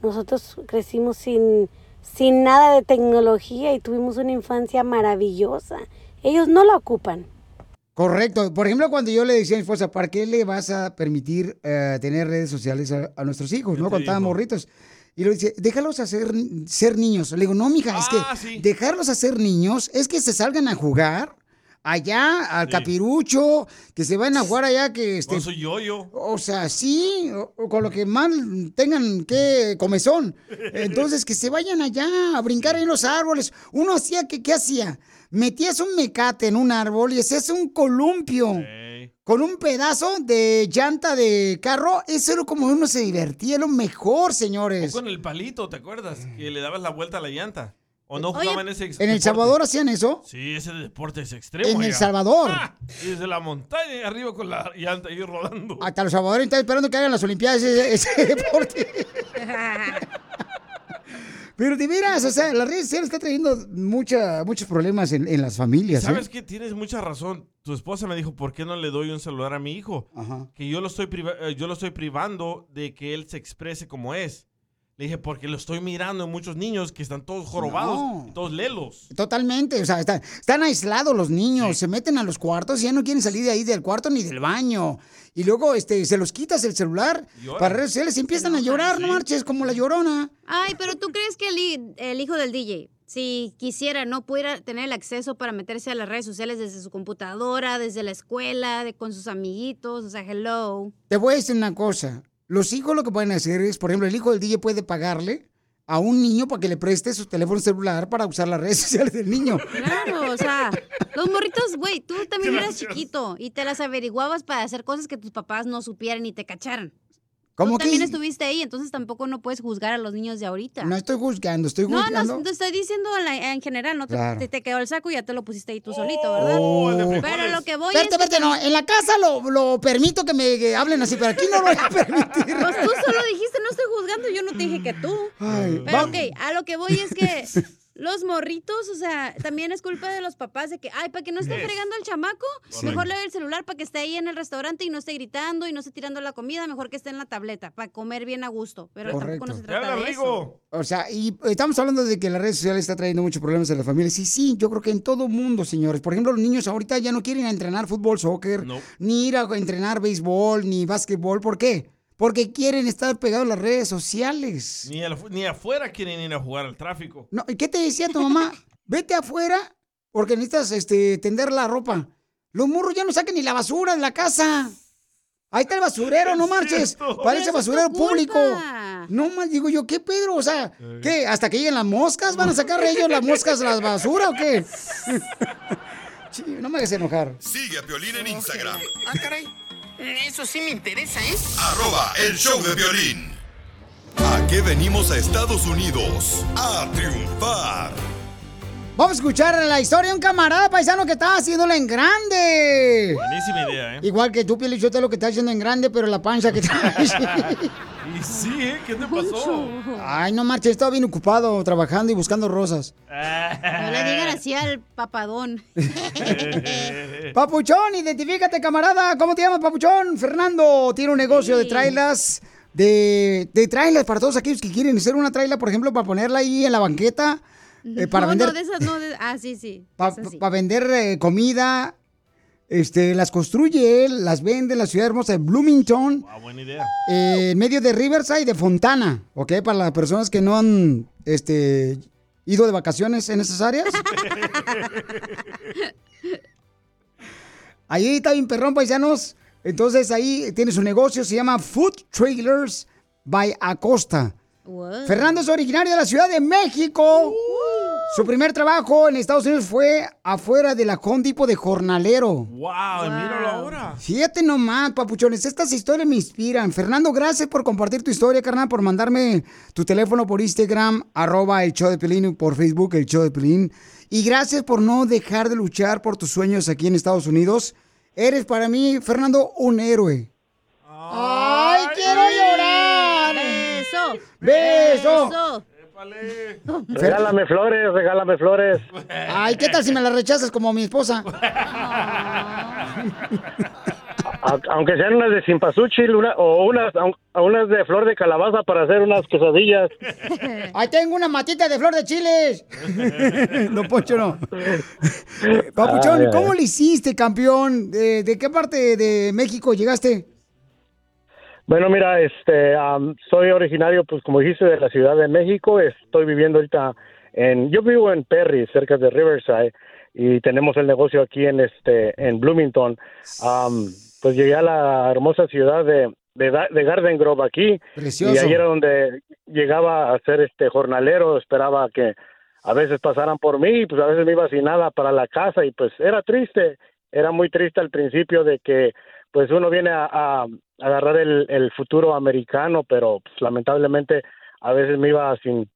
Nosotros crecimos sin, sin nada de tecnología y tuvimos una infancia maravillosa. Ellos no la ocupan. Correcto. Por ejemplo, cuando yo le decía a mi esposa, ¿para qué le vas a permitir eh, tener redes sociales a, a nuestros hijos, no? Cuando estaban morritos. Y lo dice, déjalos hacer, ser niños. Le digo, no, mija, es Ah, que dejarlos hacer niños es que se salgan a jugar allá al capirucho, que se vayan a jugar allá, que este, Con su yoyo. o sea, sí, o- o con lo que más tengan que comezón. Entonces, que se vayan allá a brincar en los árboles. Uno hacía que, ¿qué hacía? Metías un mecate en un árbol y hacías un columpio. Con un pedazo de llanta de carro, eso era como uno se divertía, lo mejor, O señores. con el palito, ¿te acuerdas? Que le dabas la vuelta a la llanta. ¿O no Oye, jugaban ese ¿En El? Salvador hacían eso? Sí, ese deporte es extremo. En El. Salvador. Ah, y desde la montaña y arriba con la llanta ahí rodando. Hasta los salvadoreños están esperando que hagan las Olimpiadas ese, ese deporte. Pero de veras, o sea, las redes sociales están trayendo mucha, muchos problemas en, en las familias. ¿eh? ¿Sabes qué? Tienes mucha razón. Tu esposa me dijo, ¿por qué no le doy un celular a mi hijo? Que yo lo, estoy eh, yo lo estoy privando de que él se exprese como es. Le dije, porque lo estoy mirando en muchos niños que están todos jorobados, No. todos lelos. Totalmente, o sea, están, están aislados los niños, se meten a los cuartos y ya no quieren salir de ahí del cuarto ni del baño. Y luego este, se los quitas el celular para redes sociales y empiezan a llorar, no marches, como la llorona. Ay, pero ¿tú crees que el, hi- el hijo del DJ, si quisiera, no pudiera tener el acceso para meterse a las redes sociales desde su computadora, desde la escuela, de, con sus amiguitos? O sea, hello. Te voy a decir una cosa, los hijos lo que pueden hacer es, por ejemplo, el hijo del DJ puede pagarle a un niño para que le preste su teléfono celular para usar las redes sociales del niño. Claro, o sea, los morritos, güey, tú también eras chiquito y te las averiguabas para hacer cosas que tus papás no supieran y te cacharan. ¿Cómo tú que? también estuviste ahí, entonces tampoco no puedes juzgar a los niños de ahorita. No estoy juzgando, estoy No, juzgando. no, te estoy diciendo en, general, no te, Claro. te, te quedó el saco y ya te lo pusiste ahí tú solito, ¿verdad? Oh. Pero lo que voy Espérate, es... espérate, no. En la casa lo, lo permito que me que hablen así, pero aquí no lo voy a permitir. Pues tú solo dijiste, no estoy juzgando, yo no te dije que tú. Ay, Pero va- ok, a lo que voy es que los morritos, o sea, también es culpa de los papás de que, ay, para que no esté Es. fregando al chamaco, Correcto. mejor le doy el celular para que esté ahí en el restaurante y no esté gritando y no esté tirando la comida, mejor que esté en la tableta, para comer bien a gusto. Pero tampoco no se trata de eso. O sea, y estamos hablando de que las redes sociales está trayendo muchos problemas a las familias. Y sí, yo creo que en todo mundo, señores. Por ejemplo, los niños ahorita ya no quieren ir a entrenar fútbol, soccer, ni ir a entrenar béisbol, ni básquetbol. ¿Por qué? Porque quieren estar pegados a las redes sociales. Ni, al- ni afuera quieren ir a jugar al tráfico. No, ¿y ¿Qué te decía tu mamá? Vete afuera porque necesitas este, tender la ropa. Los morros ya no sacan ni la basura de la casa. Ahí está el basurero, no marches. Parece basurero público. No más, digo yo, ¿qué Pedro? O sea, ¿qué? ¿Hasta que lleguen las moscas? ¿Van a sacar ellos las moscas de la basura o qué? Sí, no me hagas enojar. Sigue a Piolín en Instagram. Ah, caray. Eso sí me interesa, ¿eh? Arroba el show de violín. ¿A qué venimos a Estados Unidos? A triunfar. Vamos a escuchar la historia de un camarada paisano que estaba haciéndola en grande. Buenísima idea, ¿eh? Igual que tú, Pielichote, lo que estás haciendo en grande, pero la panza que traes. Y sí, ¿eh? ¿Qué te pasó? Ay, no marches, estaba bien ocupado trabajando y buscando rosas. No le digan así al papadón. Papuchón, identifícate, camarada. ¿Cómo te llamas, Papuchón? Fernando tiene un negocio de trailas. De, de trailas para todos aquellos que quieren hacer una traila, por ejemplo, para ponerla ahí en la banqueta. Eh, para no, vender no, de esas no. de- ah, sí, sí. para vender eh, comida. Este, las construye él, las vende en la ciudad hermosa de Bloomington, Ah, buena idea. eh, en medio de Riverside, de Fontana, ¿ok? Para las personas que no han este, ido de vacaciones en esas áreas. Ahí está bien perrón, paisanos. Entonces ahí tiene su negocio, se llama Food Trailers by Acosta. Fernando es originario de la Ciudad de México. Su primer trabajo en Estados Unidos fue afuera de la Depot de jornalero. ¡Wow! Míralo ahora. Fíjate nomás, papuchones, estas historias me inspiran. Fernando, gracias por compartir tu historia, carnal, por mandarme tu teléfono por Instagram, arroba el show de Pelín, y por Facebook, el show de Pelín. Y gracias por no dejar de luchar por tus sueños aquí en Estados Unidos. Eres para mí, Fernando, un héroe. ¡Ay, quiero llorar! ¡Beso! ¡Beso! Regálame flores, regálame flores. Ay, ¿qué tal si me la rechazas como mi esposa? A- aunque sean unas de simpasúchil una, o unas, aun- unas de flor de calabaza para hacer unas quesadillas. Ahí tengo una matita de flor de chiles. no, Poncho, no. Papuchón, ¿cómo le hiciste, campeón? ¿De, de qué parte de México llegaste? Bueno, mira, este, am, soy originario, pues como dijiste, de la Ciudad de México. Estoy viviendo ahorita en, yo vivo en Perry, cerca de Riverside, y tenemos el negocio aquí en este, en Bloomington. Am, pues llegué a la hermosa ciudad de, de, de Garden Grove aquí. Precioso. Y ahí era donde llegaba a ser este jornalero, esperaba que a veces pasaran por mí, pues a veces me iba sin nada para la casa y pues era triste, era muy triste al principio de que pues uno viene a, a agarrar el, el futuro americano, pero pues, lamentablemente a veces me iba sin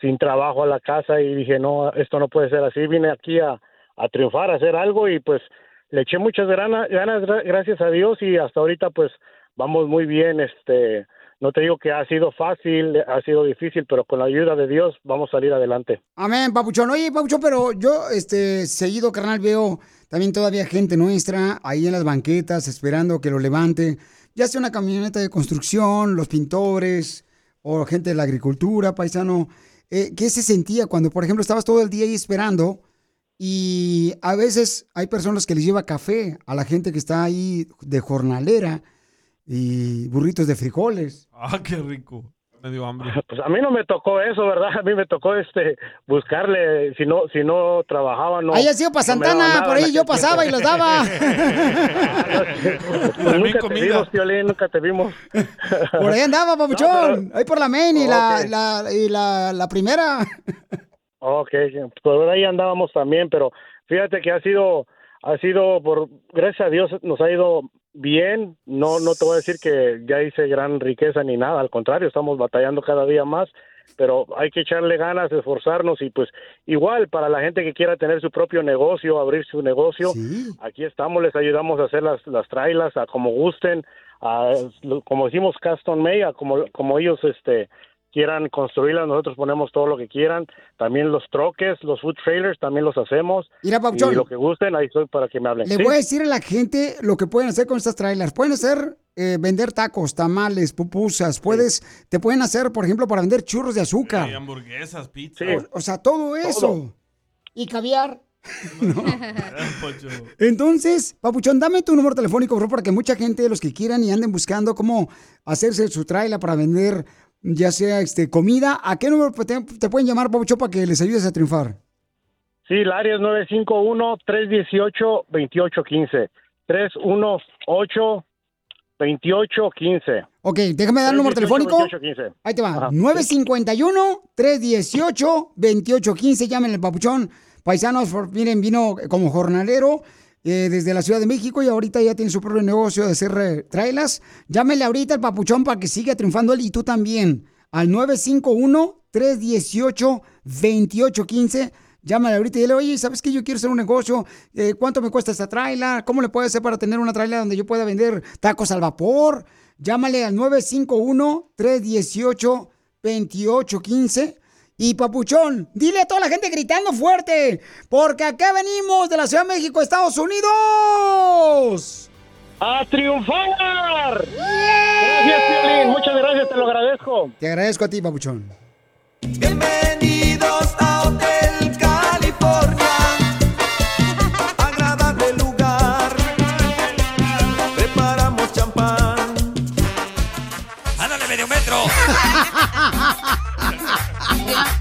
sin trabajo a la casa y dije no esto no puede ser así vine aquí a, a triunfar a hacer algo y pues le eché muchas ganas gra- gracias a Dios y hasta ahorita pues vamos muy bien este no te digo que ha sido fácil ha sido difícil pero con la ayuda de Dios vamos a salir adelante Amén, Papuchón. Oye, Papuchón, pero yo, este, seguido, carnal, veo también todavía gente nuestra ahí en las banquetas esperando que lo levante. Ya sea una camioneta de construcción, los pintores o gente de la agricultura, paisano. Eh, ¿Qué se sentía cuando, por ejemplo, estabas todo el día ahí esperando y a veces hay personas que les lleva café a la gente que está ahí de jornalera y burritos de frijoles? Ah, qué rico. Me dio hambre. Pues a mí no me tocó eso, ¿verdad? A mí me tocó este buscarle, si no si no trabajaba, no. Ahí ha sido para Santana, por ahí yo pasaba y los daba. Pues nunca te vimos, Piolín, nunca te vimos. Por ahí andaba, papuchón. Ahí por la main y, la, Ok. la, y la, la primera. Ok, por ahí andábamos también, pero fíjate que ha sido, ha sido, por gracias a Dios nos ha ido bien. No, no te voy a decir que ya hice gran riqueza ni nada, al contrario, estamos batallando cada día más, pero hay que echarle ganas, esforzarnos y pues igual para la gente que quiera tener su propio negocio, abrir su negocio, aquí estamos, les ayudamos a hacer las, las trailas a como gusten, a, como decimos custom made, a como, como ellos este quieran construirlas, nosotros ponemos todo lo que quieran, también los troques, los food trailers también los hacemos. Mira, Papuchón. y lo que gusten, ahí estoy para que me hablen. Le ¿Sí? voy a decir a la gente lo que pueden hacer con estas trailers. Pueden hacer, eh, vender tacos, tamales, pupusas. Puedes, te pueden hacer, por ejemplo, para vender churros de azúcar. Y hamburguesas, pizza. O, o sea, todo eso. Todo. Y caviar. Entonces, Papuchón, dame tu número telefónico, por favor, para que mucha gente, los que quieran y anden buscando cómo hacerse su trailer para vender, ya sea este comida, ¿a qué número te, te pueden llamar, Papuchón, para que les ayudes a triunfar? Sí, el área es 951-318-2815. 318-2815. Ok, déjame dar el número telefónico. 2815. Ahí te va. Ajá. 951-318-2815. Llámenle papuchón. Paisanos, miren, vino como jornalero eh, desde la Ciudad de México y ahorita ya tiene su propio negocio de hacer trailas. Llámenle ahorita al papuchón para que siga triunfando él y tú también. Al 951-318-2815. Llámale ahorita y dile, oye, ¿sabes qué? Yo quiero hacer un negocio. Eh, ¿Cuánto me cuesta esta traila? ¿Cómo le puedo hacer para tener una traila donde yo pueda vender tacos al vapor? Llámale al 951-318-2815. Y Papuchón, dile a toda la gente gritando fuerte, porque acá venimos de la Ciudad de México, Estados Unidos. ¡A triunfar! Gracias, Piolín. Muchas gracias, te lo agradezco. Te agradezco a ti, Papuchón. Bienvenidos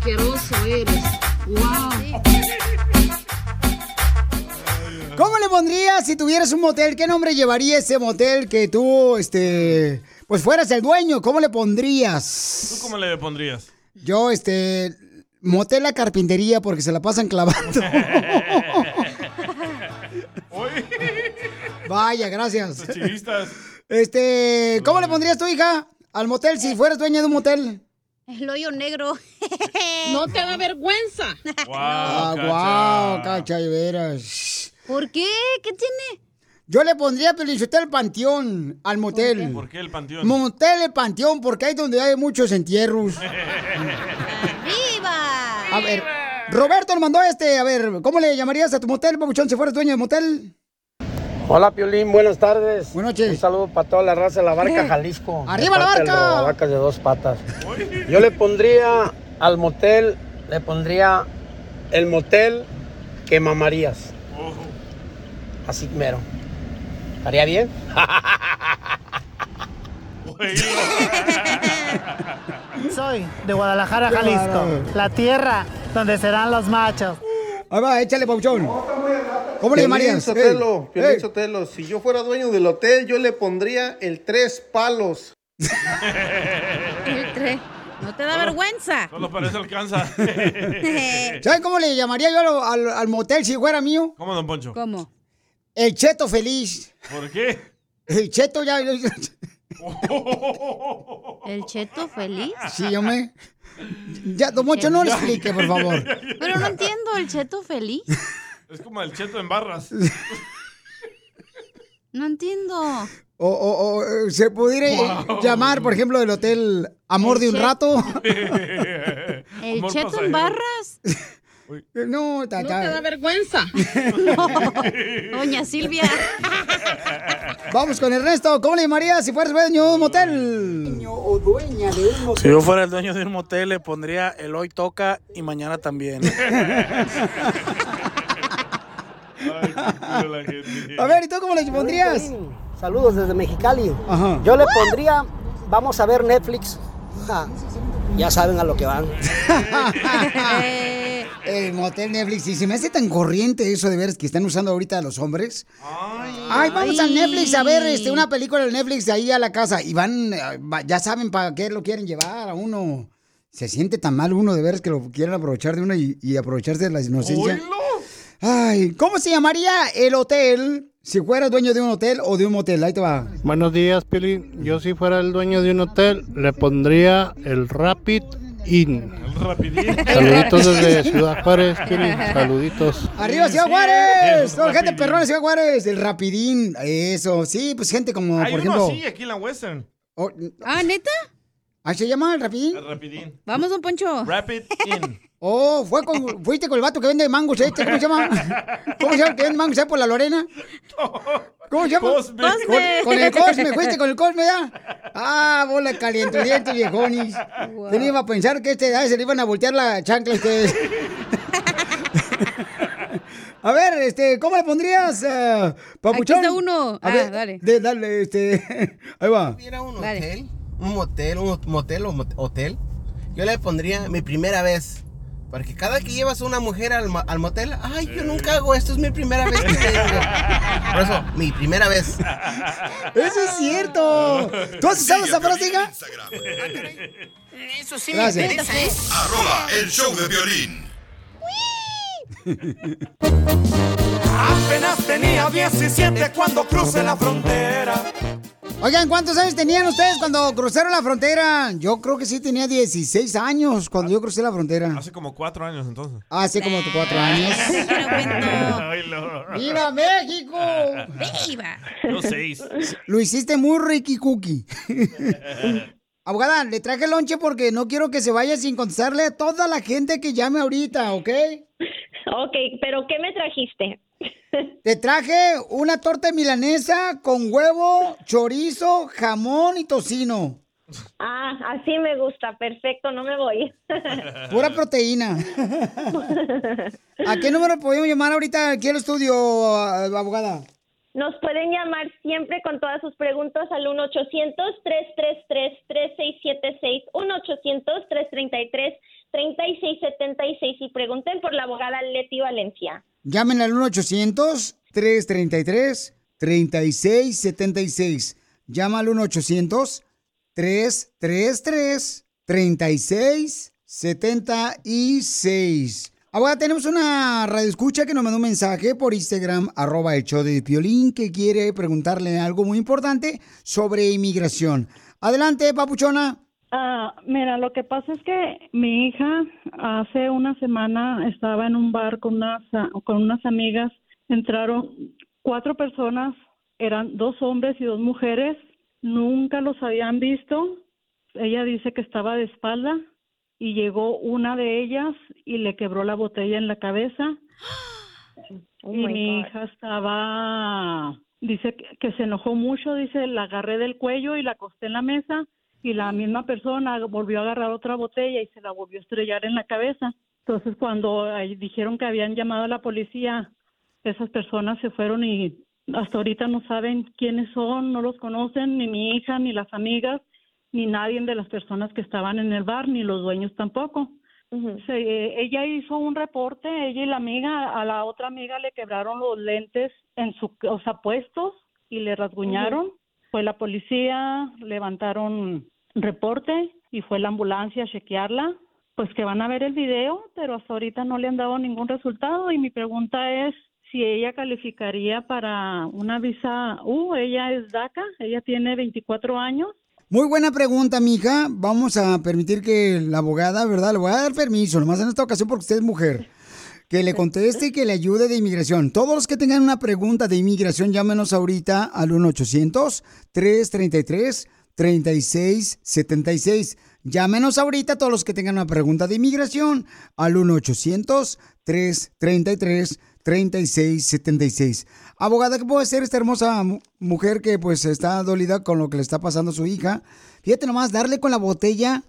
asqueroso eres. Wow. ¿Cómo le pondrías si tuvieras un motel? ¿Qué nombre llevaría ese motel que tú, este, pues fueras el dueño? ¿Cómo le pondrías? ¿Tú cómo le pondrías? Yo, este, motel la carpintería porque se la pasan clavando. Vaya, gracias. Los chivistas. Este, ¿cómo le pondrías tu hija al motel si fueras dueña de un motel? El hoyo negro. No te da vergüenza. Ah, guau, cacha, de veras. ¿Por qué? ¿Qué tiene? Yo le pondría Pelichotel el panteón al motel. ¿Por qué el panteón? Motel el panteón, porque ahí es donde hay muchos entierros. ¡Viva! A ver, Roberto nos mandó este, a ver, ¿cómo le llamarías a tu motel, papuchón, si fueras dueño de motel? Hola, Piolín, buenas tardes. Buenas noches. Un saludo para toda la raza de la barca. Jalisco. ¡Arriba la barca! Robavacas de dos patas. Yo le pondría al motel, le pondría el motel que mamarías. Así mero. ¿Estaría bien? Soy de Guadalajara, Jalisco, la tierra donde serán los machos. Ahí va, échale, papuchón. ¿Cómo le llamarías? Sotelo, Ey, Piolín ey. Sotelo, si yo fuera dueño del hotel, yo le pondría el tres palos. El tre- No te da vergüenza. Solo para eso alcanza. ¿Saben cómo le llamaría yo al, al- al motel si fuera mío? ¿Cómo, don Poncho? ¿Cómo? El cheto feliz. ¿Por qué? El cheto ya... ¿El cheto feliz? Sí, yo me... Ya, don Mocho, no le explique, por favor. Pero no entiendo, ¿el cheto feliz? Es como el cheto en barras. No entiendo. O, o- o, se pudiera Wow. llamar, por ejemplo, el hotel Amor de un rato. ¿El Amor cheto pasajero. en barras? No, ta, No te da vergüenza. Doña Silvia. Vamos con Ernesto. ¿Cómo le llamarías si fueras dueño de un motel? O dueña de un motel. Si yo fuera el dueño de un motel, le pondría el hoy toca y mañana también. A ver, ¿y tú cómo le pondrías? Saludos desde Mexicali. Ajá. Yo le pondría, vamos a ver Netflix ja, ya saben a lo que van. El motel Netflix. Y se me hace tan corriente eso de ver que están usando ahorita a los hombres. Ay, vamos al Netflix a ver este, una película de Netflix de ahí a la casa. Y van, eh, ya saben para qué lo quieren llevar a uno. Se siente tan mal uno de veras que lo quieren aprovechar de uno y, y aprovecharse de la inocencia. Ay, ¿cómo se llamaría el hotel si fuera dueño de un hotel o de un motel? Ahí te va. Buenos días, Pili. Yo si fuera el dueño de un hotel, le pondría el Rapid Inn. Saluditos desde Ciudad Juárez, Pili. Saluditos. ¡Arriba Ciudad Juárez! Toda la gente perrona Ciudad Juárez. El rapidín. Eso, sí, pues gente como, Hay por uno ejemplo... así aquí en la Western. Ah, ¿neta? ¿Ah, se llama el rapidín? El rapidín. Vamos, don Poncho. Rapid In. Oh, fue con, fuiste con el vato que vende mangos este, ¿cómo se llama? ¿Cómo se llama el que vende mangos ahí por la Lorena? ¿Cómo se llama? Cosme. Con, Cosme. con el Cosme, fuiste con el Cosme ya. Ah, bola de calienturientos viejonis. Tenía a pensar que a esta edad se le iban a voltear la chancla a ustedes. A ver, este, ¿cómo le pondrías, uh, papuchón? está uno. A Ah, ver, dale. de- dale, este, ahí va. Un hotel, un motel, un motel o hotel, yo le pondría mi primera vez. Porque cada que llevas una mujer al, al motel, ay, yo nunca hago esto, es mi primera vez que vengo. Por eso, mi primera vez. Eso es cierto. ¿Tú has usado esa frase, hija? Eso sí Gracias. me interesa, ¿eh? Arroba el show de violín. Apenas tenía 17 cuando crucé la frontera. Oigan, ¿cuántos años tenían ustedes cuando cruzaron la frontera? Yo creo que sí tenía 16 años cuando yo crucé la frontera. Hace como cuatro años entonces. Hace como cuatro años. Ay, no. ¡Viva México! ¡Viva! Yo seis. Lo hiciste muy Ricky Cookie. Abogada, le traje lonche porque no quiero que se vaya sin contestarle a toda la gente que llame ahorita, ¿ok? Ok, pero ¿qué me trajiste? Te traje una torta milanesa con huevo, chorizo, jamón y tocino. Ah, así me gusta, perfecto, no me voy. Pura proteína. ¿A qué número podemos llamar ahorita aquí al estudio, abogada? Nos pueden llamar siempre con todas sus preguntas al 1-800-333-3676, 1-800-333-3676 y pregunten por la abogada Leti Valencia. Llamen al 1-800-333-3676. Llama al 1-800-333-3676. Ahora tenemos una radioescucha que nos mandó un mensaje por Instagram, arroba el de Piolín, que quiere preguntarle algo muy importante sobre inmigración. Adelante, papuchona. Ah, mira, lo que pasa es que mi hija hace una semana estaba en un bar con unas, ah, con unas amigas. Entraron cuatro personas, eran dos hombres y dos mujeres. Nunca los habían visto. Ella dice que estaba de espalda y llegó una de ellas y le quebró la botella en la cabeza. Oh y mi God. hija estaba, dice que, que se enojó mucho, dice, la agarré del cuello y la acosté en la mesa y la misma persona volvió a agarrar otra botella y se la volvió a estrellar en la cabeza. Entonces cuando dijeron que habían llamado a la policía, esas personas se fueron y hasta ahorita no saben quiénes son, no los conocen, ni mi hija, ni las amigas, ni nadie de las personas que estaban en el bar, ni los dueños tampoco. Se- eh, ella hizo un reporte, ella y la amiga, a la otra amiga le quebraron los lentes en su, o sea, puestos y le rasguñaron. Fue la policía, levantaron reporte y fue la ambulancia a chequearla. Pues que van a ver el video, pero hasta ahorita no le han dado ningún resultado y mi pregunta es si ella calificaría para una visa U, ella es DACA, ella tiene 24 años Muy buena pregunta, mija. Vamos a permitir que la abogada, ¿verdad? Le voy a dar permiso, nomás en esta ocasión porque usted es mujer. Que le conteste y que le ayude de inmigración. Todos los que tengan una pregunta de inmigración, llámenos ahorita al 1-800-333-3676. Llámenos ahorita todos los que tengan una pregunta de inmigración al 1-800-333-3676. Abogada, ¿qué puede hacer esta hermosa mu- mujer que pues está dolida con lo que le está pasando a su hija? Fíjate nomás, darle con la botella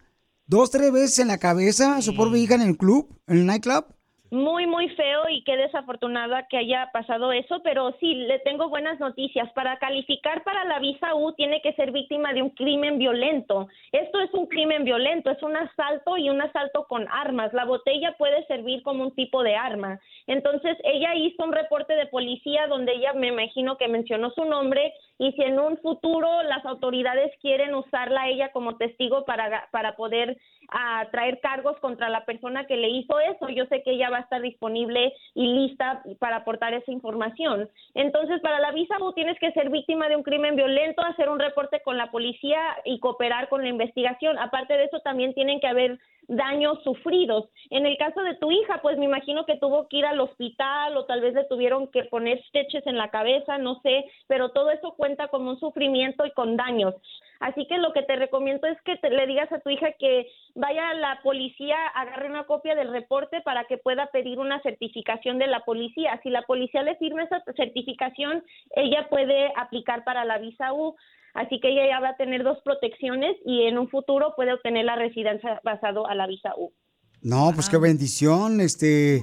dos, tres veces en la cabeza a su pobre hija en el club, en el nightclub. Muy, muy feo y qué desafortunada que haya pasado eso, pero sí, le tengo buenas noticias. Para calificar para la visa U tiene que ser víctima de un crimen violento. Esto es un crimen violento, es un asalto y un asalto con armas. La botella puede servir como un tipo de arma. Entonces, ella hizo un reporte de policía donde ella me imagino que mencionó su nombre y si en un futuro las autoridades quieren usarla a ella como testigo para, para poder ah, traer cargos contra la persona que le hizo eso, yo sé que ella va a estar disponible y lista para aportar esa información. Entonces, para la visa U tienes que ser víctima de un crimen violento, hacer un reporte con la policía y cooperar con la investigación. Aparte de eso, también tienen que haber daños sufridos. En el caso de tu hija, pues me imagino que tuvo que ir al hospital o tal vez le tuvieron que poner stitches en la cabeza, no sé, pero todo eso cuenta como un sufrimiento y con daños. Así que lo que te recomiendo es que te- le digas a tu hija que vaya a la policía, agarre una copia del reporte para que pueda pedir una certificación de la policía. Si la policía le firma esa certificación, ella puede aplicar para la visa U. Así que ella ya va a tener dos protecciones y en un futuro puede obtener la residencia basado a la visa U. No, pues qué bendición, este,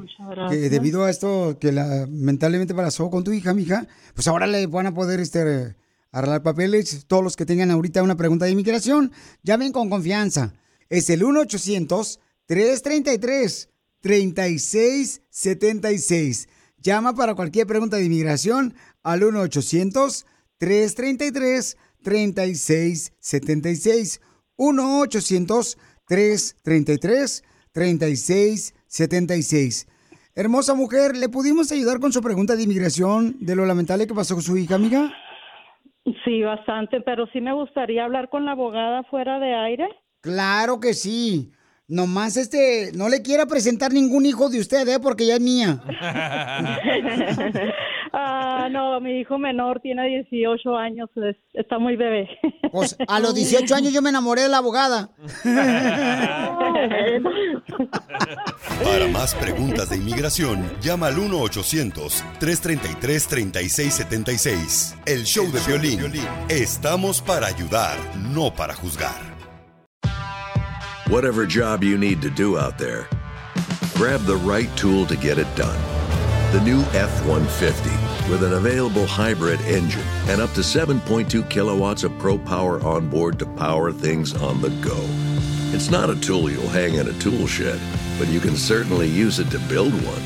que debido a esto que lamentablemente pasó con tu hija, mija, pues ahora le van a poder, este, arreglar papeles. Todos los que tengan ahorita una pregunta de inmigración, llamen con confianza. Es el 1-800-333-3676. Llama para cualquier pregunta de inmigración al 1-800-333-3676. 1-800-333-3676. Hermosa mujer, ¿le pudimos ayudar con su pregunta de inmigración de lo lamentable que pasó con su hija, amiga? Sí, bastante, pero sí me gustaría hablar con la abogada fuera de aire. Claro que sí. Nomás este, no le quiera presentar ningún hijo de usted, ¿eh? Porque ya es mía. ah, no, mi hijo menor tiene 18 años, es- está muy bebé. Pues a los 18 años yo me enamoré de la abogada. Para más preguntas de inmigración, llama al 1-800-333-3676. El show de violín. Estamos para ayudar, no para juzgar. Whatever job you need to do out there, grab the right tool to get it done. The new F 150 with an available hybrid engine and up to 7.2 kilowatts of pro power on board to power things on the go. It's not a tool you'll hang in a tool shed, but you can certainly use it to build one.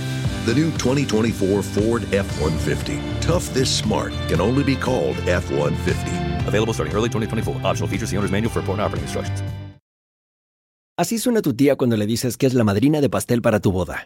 The new 2024 Ford F 150. Tough this smart can only be called F 150. Available starting early 2024. Optional features, the owner's manual for important operating instructions. Así suena tu tía cuando le dices que es la madrina de pastel para tu boda.